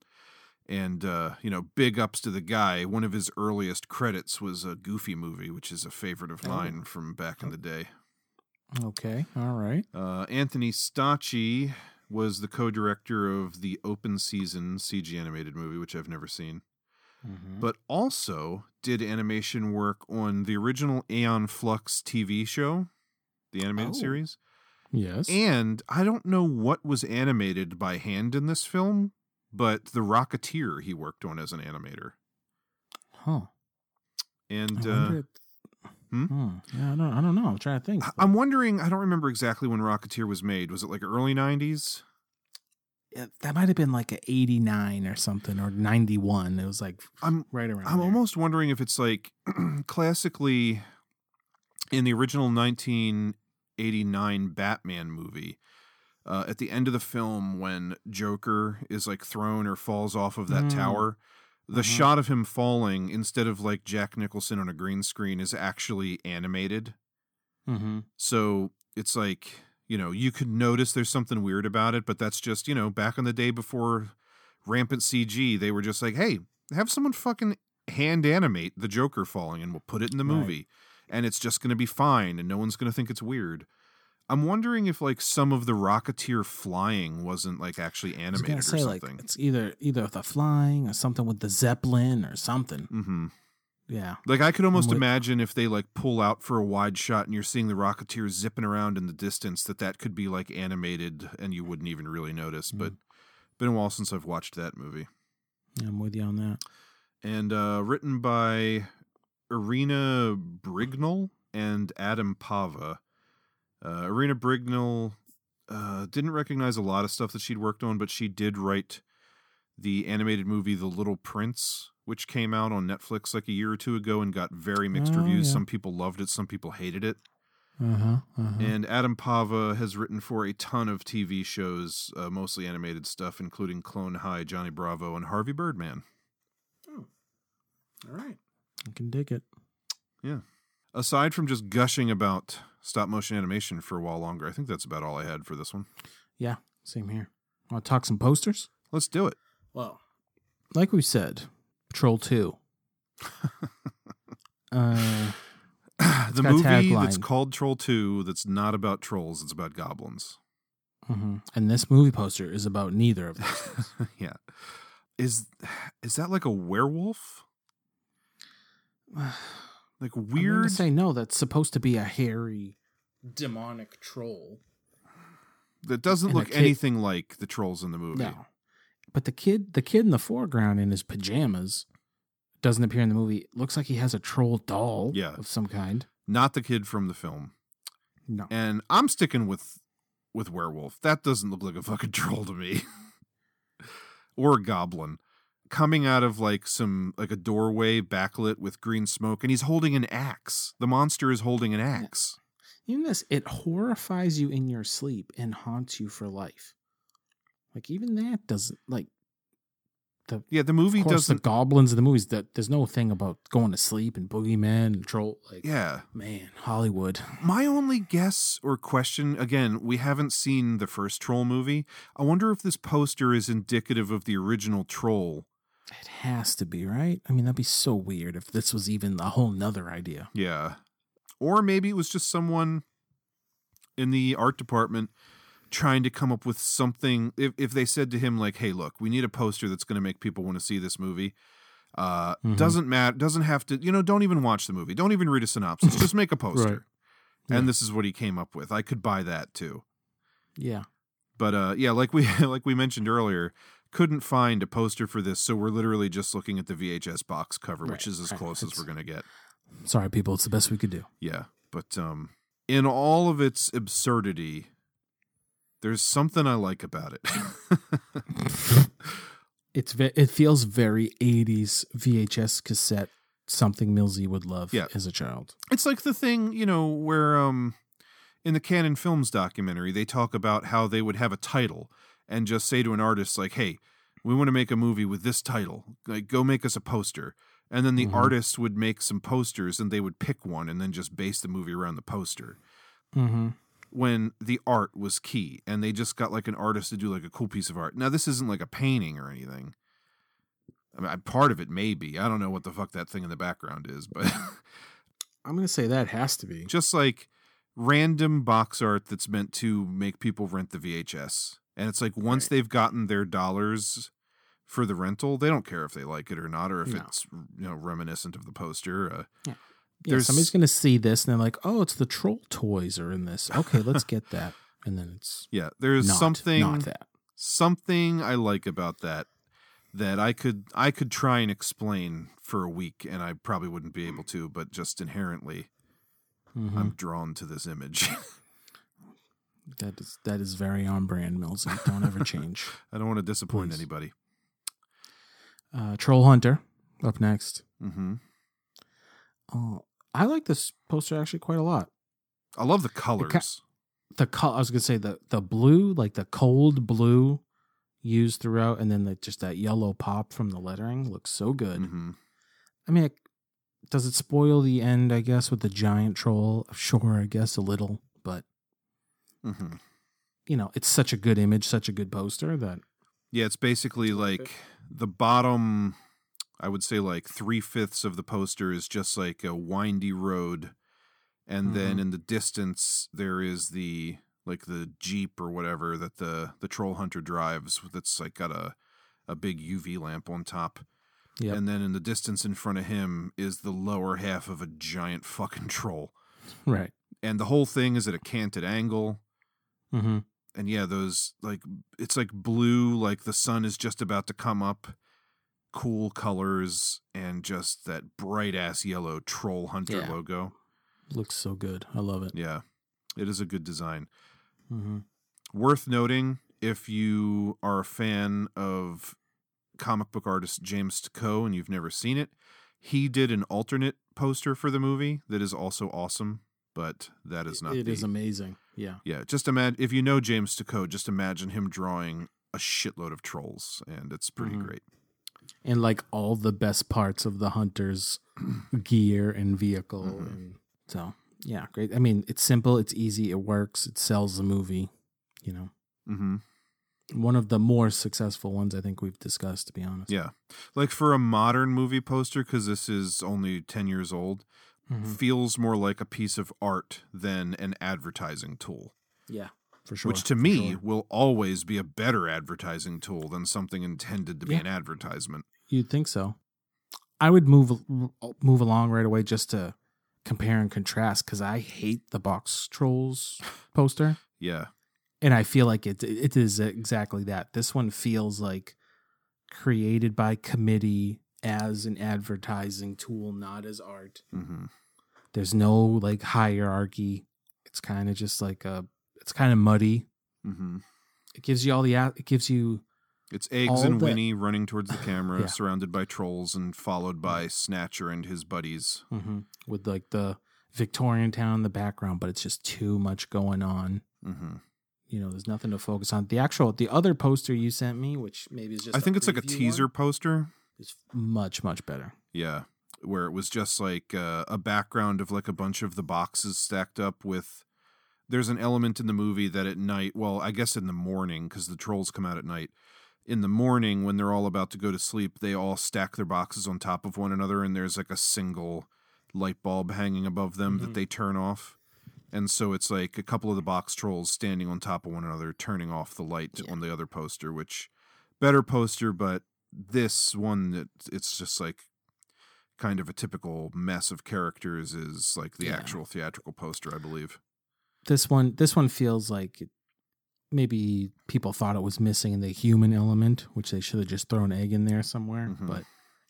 and uh, you know, big ups to the guy. One of his earliest credits was a Goofy movie, which is a favorite of Oh. mine from back in the day. Okay. All right. Uh, Anthony Stacchi was the co-director of the Open Season CG animated movie, which I've never seen, Mhm. but also did animation work on the original Aeon Flux TV show, the animated Oh. series. Yes. And I don't know what was animated by hand in this film, but the Rocketeer he worked on as an animator. Huh. And uh, if- Hmm. Yeah, I don't. I don't know. I'm trying to think. I- I'm wondering. I don't remember exactly when Rocketeer was made. Was it like early '90s? Yeah, that might have been like a 89 or something or 91. It was like I'm right around. I'm there. almost wondering if it's like (clears throat) classically in the original 1989 Batman movie. Uh, at the end of the film, when Joker is like thrown or falls off of that Mm. tower, the Mhm. shot of him falling, instead of like Jack Nicholson on a green screen, is actually animated. Mm-hmm. So it's like, you know, you could notice there's something weird about it, but that's just, you know, back in the day before rampant CG, they were just like, hey, have someone fucking hand animate the Joker falling and we'll put it in the Right. movie. And it's just going to be fine and no one's going to think it's weird. I'm wondering if like some of the Rocketeer flying wasn't like actually animated or say like something. it's either either the flying or something with the zeppelin or something. mm-hmm. Yeah. Like I could almost with- imagine if they like pull out for a wide shot and you're seeing the Rocketeer zipping around in the distance, that that could be like animated and you wouldn't even really notice. But been a while since I've watched that movie. Yeah, I'm with you on that. And uh, written by Irina Brignall and Adam Pava. Uh, Irina Brignall uh, didn't recognize a lot of stuff that she'd worked on, but she did write the animated movie The Little Prince, which came out on Netflix like a year or two ago and got very mixed Oh, reviews. yeah. Some people loved it, some people hated it. Uh-huh. uh-huh. And Adam Pava has written for a ton of TV shows, uh, mostly animated stuff, including Clone High, Johnny Bravo, and Harvey Birdman. Oh. All right. I can dig it. Yeah. Aside from just gushing about stop motion animation for a while longer, I think that's about all I had for this one. Yeah, same here. Want to talk some posters? Let's do it. Well, like we said, Troll 2. (laughs) uh, (clears throat) the got a movie that's called Troll 2 that's not about trolls, it's about goblins. mhm. And this movie poster is about neither of those (laughs) yeah. Is is that like a werewolf? (sighs) (sighs) (sighs) Like I'm weird going to say no, that's supposed to be a hairy, demonic troll. that doesn't and a look kid- anything like the trolls in the movie. No. But the kid, the kid in the foreground in his pajamas doesn't appear in the movie. Looks like he has a troll doll Yeah. of some kind. Not the kid from the film. No. And I'm sticking with with werewolf. That doesn't look like a fucking (laughs) troll to me. or a goblin. Coming out of like some like a doorway backlit with green smoke and he's holding an axe. The monster is holding an axe. Even this, it horrifies you in your sleep and haunts you for life. Like even that doesn't like the Yeah, the movie of course, doesn't the goblins in the movies that there's no thing about going to sleep and boogeymen and troll like Yeah. man Hollywood My only guess or question again, we haven't seen the first Troll movie. I wonder if this poster is indicative of the original Troll. It has to be right I mean that'd be so weird if this was even a whole nother idea Yeah. Or maybe it was just someone in the art department trying to come up with something if if they said to him like, "Hey, look, we need a poster that's going to make people want to see this movie." Uh Mhm. doesn't matter doesn't have to, you know, don't even watch the movie. Don't even read a synopsis. (laughs) just make a poster. Right. And Yeah. this is what he came up with. I could buy that too. yeah But uh yeah, like we (laughs) like we mentioned earlier, couldn't find a poster for this, so we're literally just looking at the VHS box cover, which is as right. close as we're going to get. sorry people it's the best we could do Yeah, but um in all of its absurdity, there's something I like about it. (laughs) It's ve- it feels very 80s VHS cassette something Millsy would love Yeah. as a child. It's like the thing, you know, where um in the Canon Films documentary, they talk about how they would have a title and just say to an artist like, "Hey, we want to make a movie with this title. Like go make us a poster." And then the Mhm. artist would make some posters and they would pick one and then just base the movie around the poster. Mm-hmm. When the art was key and they just got like an artist to do like a cool piece of art. Now this isn't like a painting or anything. I mean, part of it may be. I don't know what the fuck that thing in the background is, but (laughs) I'm gonna say that has to be. just like random box art that's meant to make people rent the VHS. And it's like once they've gotten their dollars for the rental, they don't care if they like it or not, or if No. it's you know reminiscent of the poster. Uh, Yeah. Yeah, There's- somebody's gonna see this and they're like, "Oh, it's the troll toys are in this. Okay, let's get (laughs) that." And then it's Yeah, there's not, something not that. something I like about that that I could I could try and explain for a week, and I probably wouldn't be able to, but just inherently, Mhm. I'm drawn to this image. (laughs) That is that is very on brand, Millsy. Don't ever (laughs) change. I don't want to disappoint Please. anybody. Uh, Troll Hunter up next. Mm-hmm. Oh, I like this poster actually quite a lot. I love the It ki- colors. the col- I was gonna say the the blue, like the cold blue, used throughout, and then the, just that yellow pop from the lettering looks so good. hmm I mean, it, does it spoil the end? I guess with the giant troll. (laughs) Sure, I guess a little, but hmm you know, it's such a good image, such a good poster that Yeah, it's basically like the bottom. I would say like three fifths of the poster is just like a windy road, and then Mhm. in the distance there is the like the jeep or whatever that the the troll hunter drives. That's like got a a big UV lamp on top. Yep. And then in the distance in front of him is the lower half of a giant fucking (laughs) troll. right. And the whole thing is at a canted angle. Mm-hmm. and yeah those like it's like blue like the sun is just about to come up cool colors and just that bright ass yellow troll hunter Yeah. logo Looks so good. I love it. yeah it is a good design Mm-hmm. worth noting if you are a fan of comic book artist james Stokoe and you've never seen it he did an alternate poster for the movie that is also awesome but that is not It the, is amazing. Yeah. Yeah, just imagine if you know James Stokoe, just imagine him drawing a shitload of trolls, and it's pretty Mhm. great. and like all the best parts of the hunter's (clears throat) gear and vehicle Mm-hmm. and so yeah great i mean it's simple it's easy it works it sells the movie you know Mm-hmm. one of the more successful ones i think we've discussed to be honest Yeah, like for a modern movie poster, because this is only ten years old, Mhm. feels more like a piece of art than an advertising tool. yeah for sure Which to for me sure. will always be a better advertising tool than something intended to be Yeah. an advertisement. you'd think so i would move move along right away just to compare and contrast because i hate the box trolls (laughs) poster Yeah, and I feel like it it is exactly that. This one feels like created by committee as an advertising tool, not as art. mm-hmm. There's no like hierarchy. It's kind of just like a. It's kind of muddy. Mm-hmm. It gives you all the. It gives you. It's eggs and the- Winnie running towards the (laughs) camera, Yeah. surrounded by trolls, and followed by Snatcher and his buddies. mhm, with like the Victorian town in the background, but it's just too much going on. Mm-hmm. You know, there's nothing to focus on. The actual, the other poster you sent me, which maybe is just. I think it's like a teaser one, poster. Is much much better. Yeah, where it was just like uh, a background of like a bunch of the boxes stacked up with. There's an element in the movie that at night, well, I guess in the morning, because the trolls come out at night. In the morning, when they're all about to go to sleep, they all stack their boxes on top of one another, and there's like a single light bulb hanging above them that Mhm. they turn off. And so it's like a couple of the box trolls standing on top of one another, turning off the light on the other poster, which better poster, but this one that it's just like kind of a typical mess of characters is like the Yeah. actual theatrical poster, I believe. this one this one feels like maybe people thought it was missing the human element which they should have just thrown egg in there somewhere Mhm. but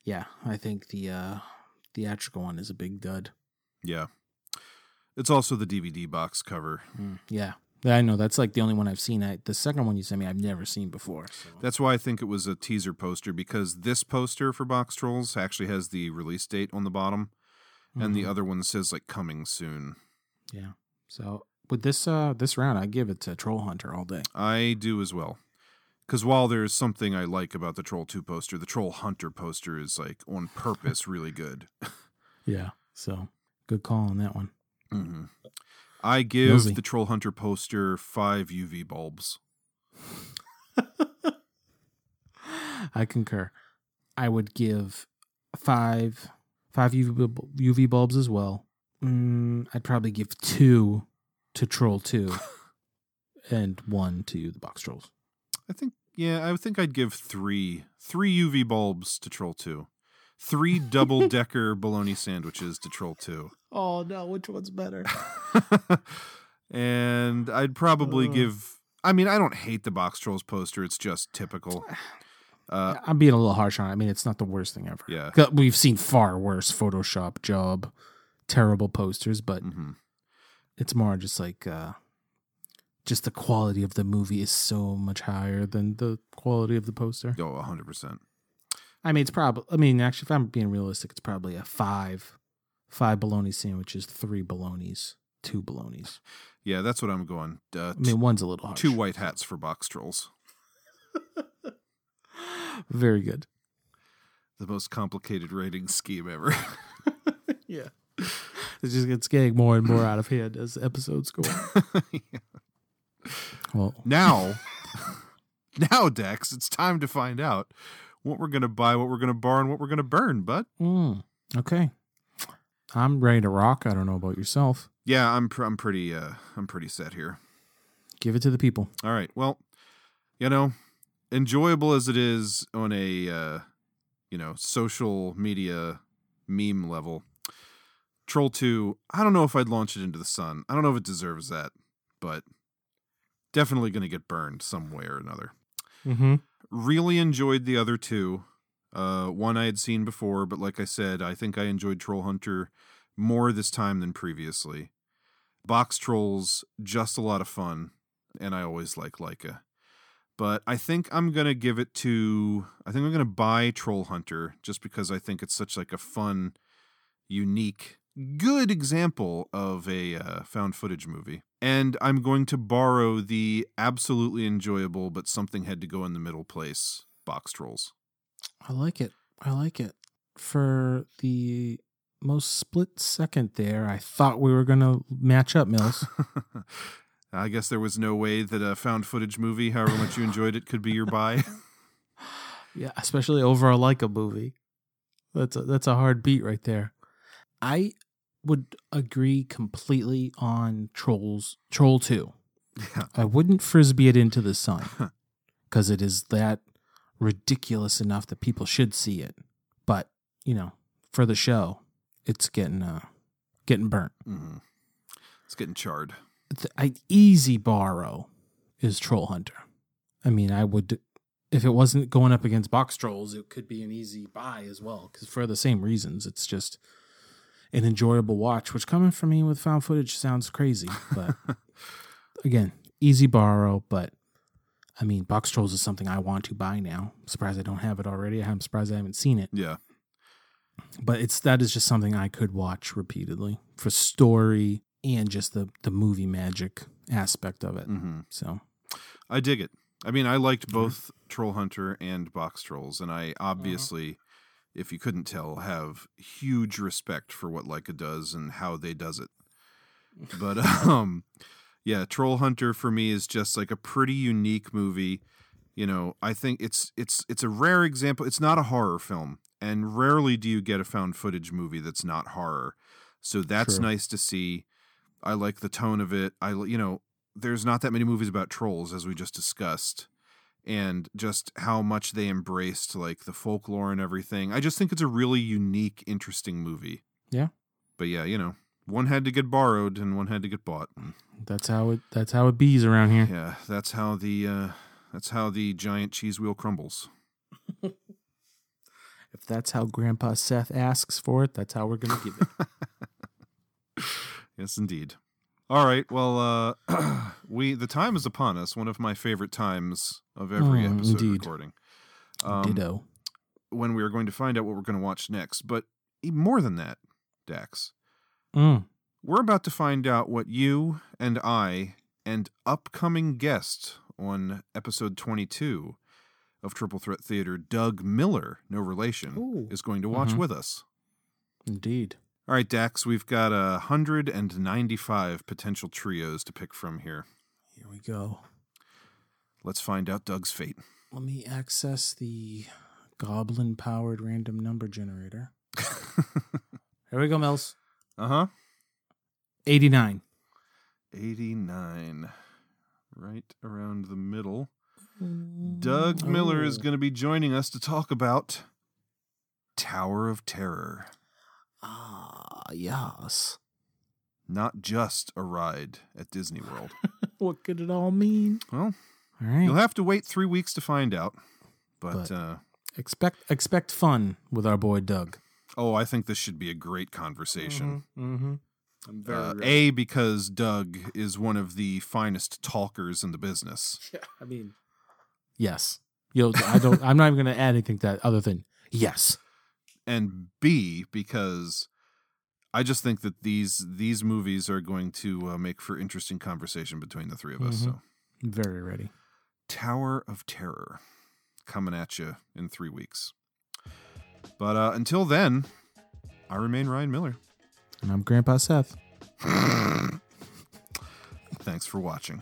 yeah i think the uh theatrical one is a big dud Yeah. It's also the DVD box cover. Mm, Yeah, I know that's like the only one I've seen. I, the second one you sent me, I've never seen before. So. That's why I think it was a teaser poster because this poster for Box Trolls actually has the release date on the bottom, and the Mhm. other one says like coming soon. Yeah. So with this uh this round, I give it to Troll Hunter all day. I do as well. Because while there's something I like about the Troll 2 poster, the Troll Hunter poster is like on purpose really good. (laughs) Yeah. So good call on that one. hmm I give Nosy. the Troll Hunter poster five UV bulbs. (laughs) I concur. I would give five five UV, UV bulbs as well. Mm, I'd probably give two to Troll Two, (laughs) and one to the Box Trolls. I think, yeah, I think I'd give three three UV bulbs to Troll 2. Three double decker bologna sandwiches to Troll 2. (laughs) Oh no, which one's better? (laughs) and I'd probably Ugh. give. I mean, I don't hate the Box Trolls poster. It's just typical. Uh, I'm being a little harsh on it. I mean, it's not the worst thing ever. Yeah. 'Cause We've seen far worse Photoshop job, terrible posters, but Mm-hmm. it's more just like uh just the quality of the movie is so much higher than the quality of the poster. oh, 100%. I mean, it's probably. I mean, actually, if I'm being realistic, it's probably a five, five bologna sandwiches, three bolognas, two bolognas. Yeah, that's what I'm going. Uh, I mean, one's a little harsh. Two white hats for Box Trolls. (laughs) Very good. The most complicated rating scheme ever. (laughs) Yeah. It just gets getting more and more out of hand as episodes go on. (laughs) Well, now, now, Dex, it's time to find out what we're going to buy, what we're going to borrow, and what we're going to burn, bud. mm, okay. I'm ready to rock. I don't know about yourself. Yeah, I'm pr- I'm pretty uh I'm pretty set here. Give it to the people. All right. Well, you know, enjoyable as it is on a uh you know, social media meme level. Troll 2, I don't know if I'd launch it into the sun. I don't know if it deserves that, but definitely going to get burned some way or another. Mm-hmm. Really enjoyed the other two. Uh, one I had seen before, but like I said, I think I enjoyed Troll Hunter more this time than previously. Box Trolls, just a lot of fun, and I always like Laika. But I think I'm gonna give it to. I think I'm gonna buy Troll Hunter just because I think it's such like a fun, unique, good example of a uh, found footage movie. And I'm going to borrow the absolutely enjoyable but something had to go in the middle place Box Trolls. I like it. I like it. For the most split second there, I thought we were going to match up, Mills. (laughs) I guess there was no way that a found footage movie, however much you enjoyed it, could be your buy. (laughs) (laughs) yeah, especially over a Laika movie. That's a, that's a hard beat right there. I would agree completely on Trolls Troll 2. Yeah. I wouldn't frisbee it into the sun (laughs) because it is that ridiculous enough that people should see it. But, you know, for the show, it's getting uh getting burnt. hmm It's getting charred. th- I easy borrow is Troll Hunter. I mean, I would if it wasn't going up against Box Trolls, it could be an easy buy as well because for the same reasons, it's just an enjoyable watch. Which coming from me with found footage sounds crazy, but (laughs) again, easy borrow. But I mean, Box Trolls is something I want to buy now. I'm surprised I don't have it already. I'm surprised I haven't seen it. Yeah. But it's that is just something I could watch repeatedly for story and just the the movie magic aspect of it. hmm So I dig it. I mean, I liked both Troll Hunter and Box Trolls, and I obviously, if you couldn't tell, have huge respect for what Laika does and how they does it. (laughs) But um, yeah, Troll Hunter for me is just like a pretty unique movie. You know, I think it's it's it's a rare example. It's not a horror film, and rarely do you get a found footage movie that's not horror. So that's True. nice to see. I like the tone of it. I you know, there's not that many movies about trolls as we just discussed and just how much they embraced like the folklore and everything. I just think it's a really unique, interesting movie. Yeah. But yeah, you know, one had to get borrowed and one had to get bought. that's how it that's how it bees around here. Yeah, that's how the uh that's how the giant cheese wheel crumbles. (laughs) If that's how Grandpa Seth asks for it, that's how we're gonna give it. (laughs) Yes, indeed. All right. Well, uh, (clears throat) we the time is upon us. One of my favorite times of every Mm, episode indeed. recording. Um, Ditto. When we are going to find out what we're going to watch next, but even more than that, Dax, Mm. we're about to find out what you and I and upcoming guest on episode twenty-two of Triple Threat Theater, Doug Miller, no relation, Ooh. is going to watch Mhm. with us. Indeed. All right, Dax, we've got a hundred and ninety-five potential trios to pick from here. Here we go. Let's find out Doug's fate. Let me access the goblin powered random number generator. (laughs) Here we go, Mills. Uh huh. 89. 89. Right around the middle. Doug Miller is going to be joining us to talk about Tower of Terror. Ah, yes. Not just a ride at Disney World. (laughs) What could it all mean? well, All right. you'll have to wait three weeks to find out. But, But- uh, expect expect fun with our boy Doug. oh, I think this should be a great conversation. Mm-hmm. I'm Uh, a, because Doug is one of the finest talkers in the business. (laughs) Yeah, I mean, yes. Yo, I don't. (laughs) I'm not even going to add anything to that other than yes. And B because I just think that these these movies are going to uh, make for interesting conversation between the three of us. Mhm. So, Very ready. Tower of Terror coming at you in three weeks. But uh, until then, I remain Ryan Miller. And I'm Grandpa Seth. (laughs) Thanks for watching.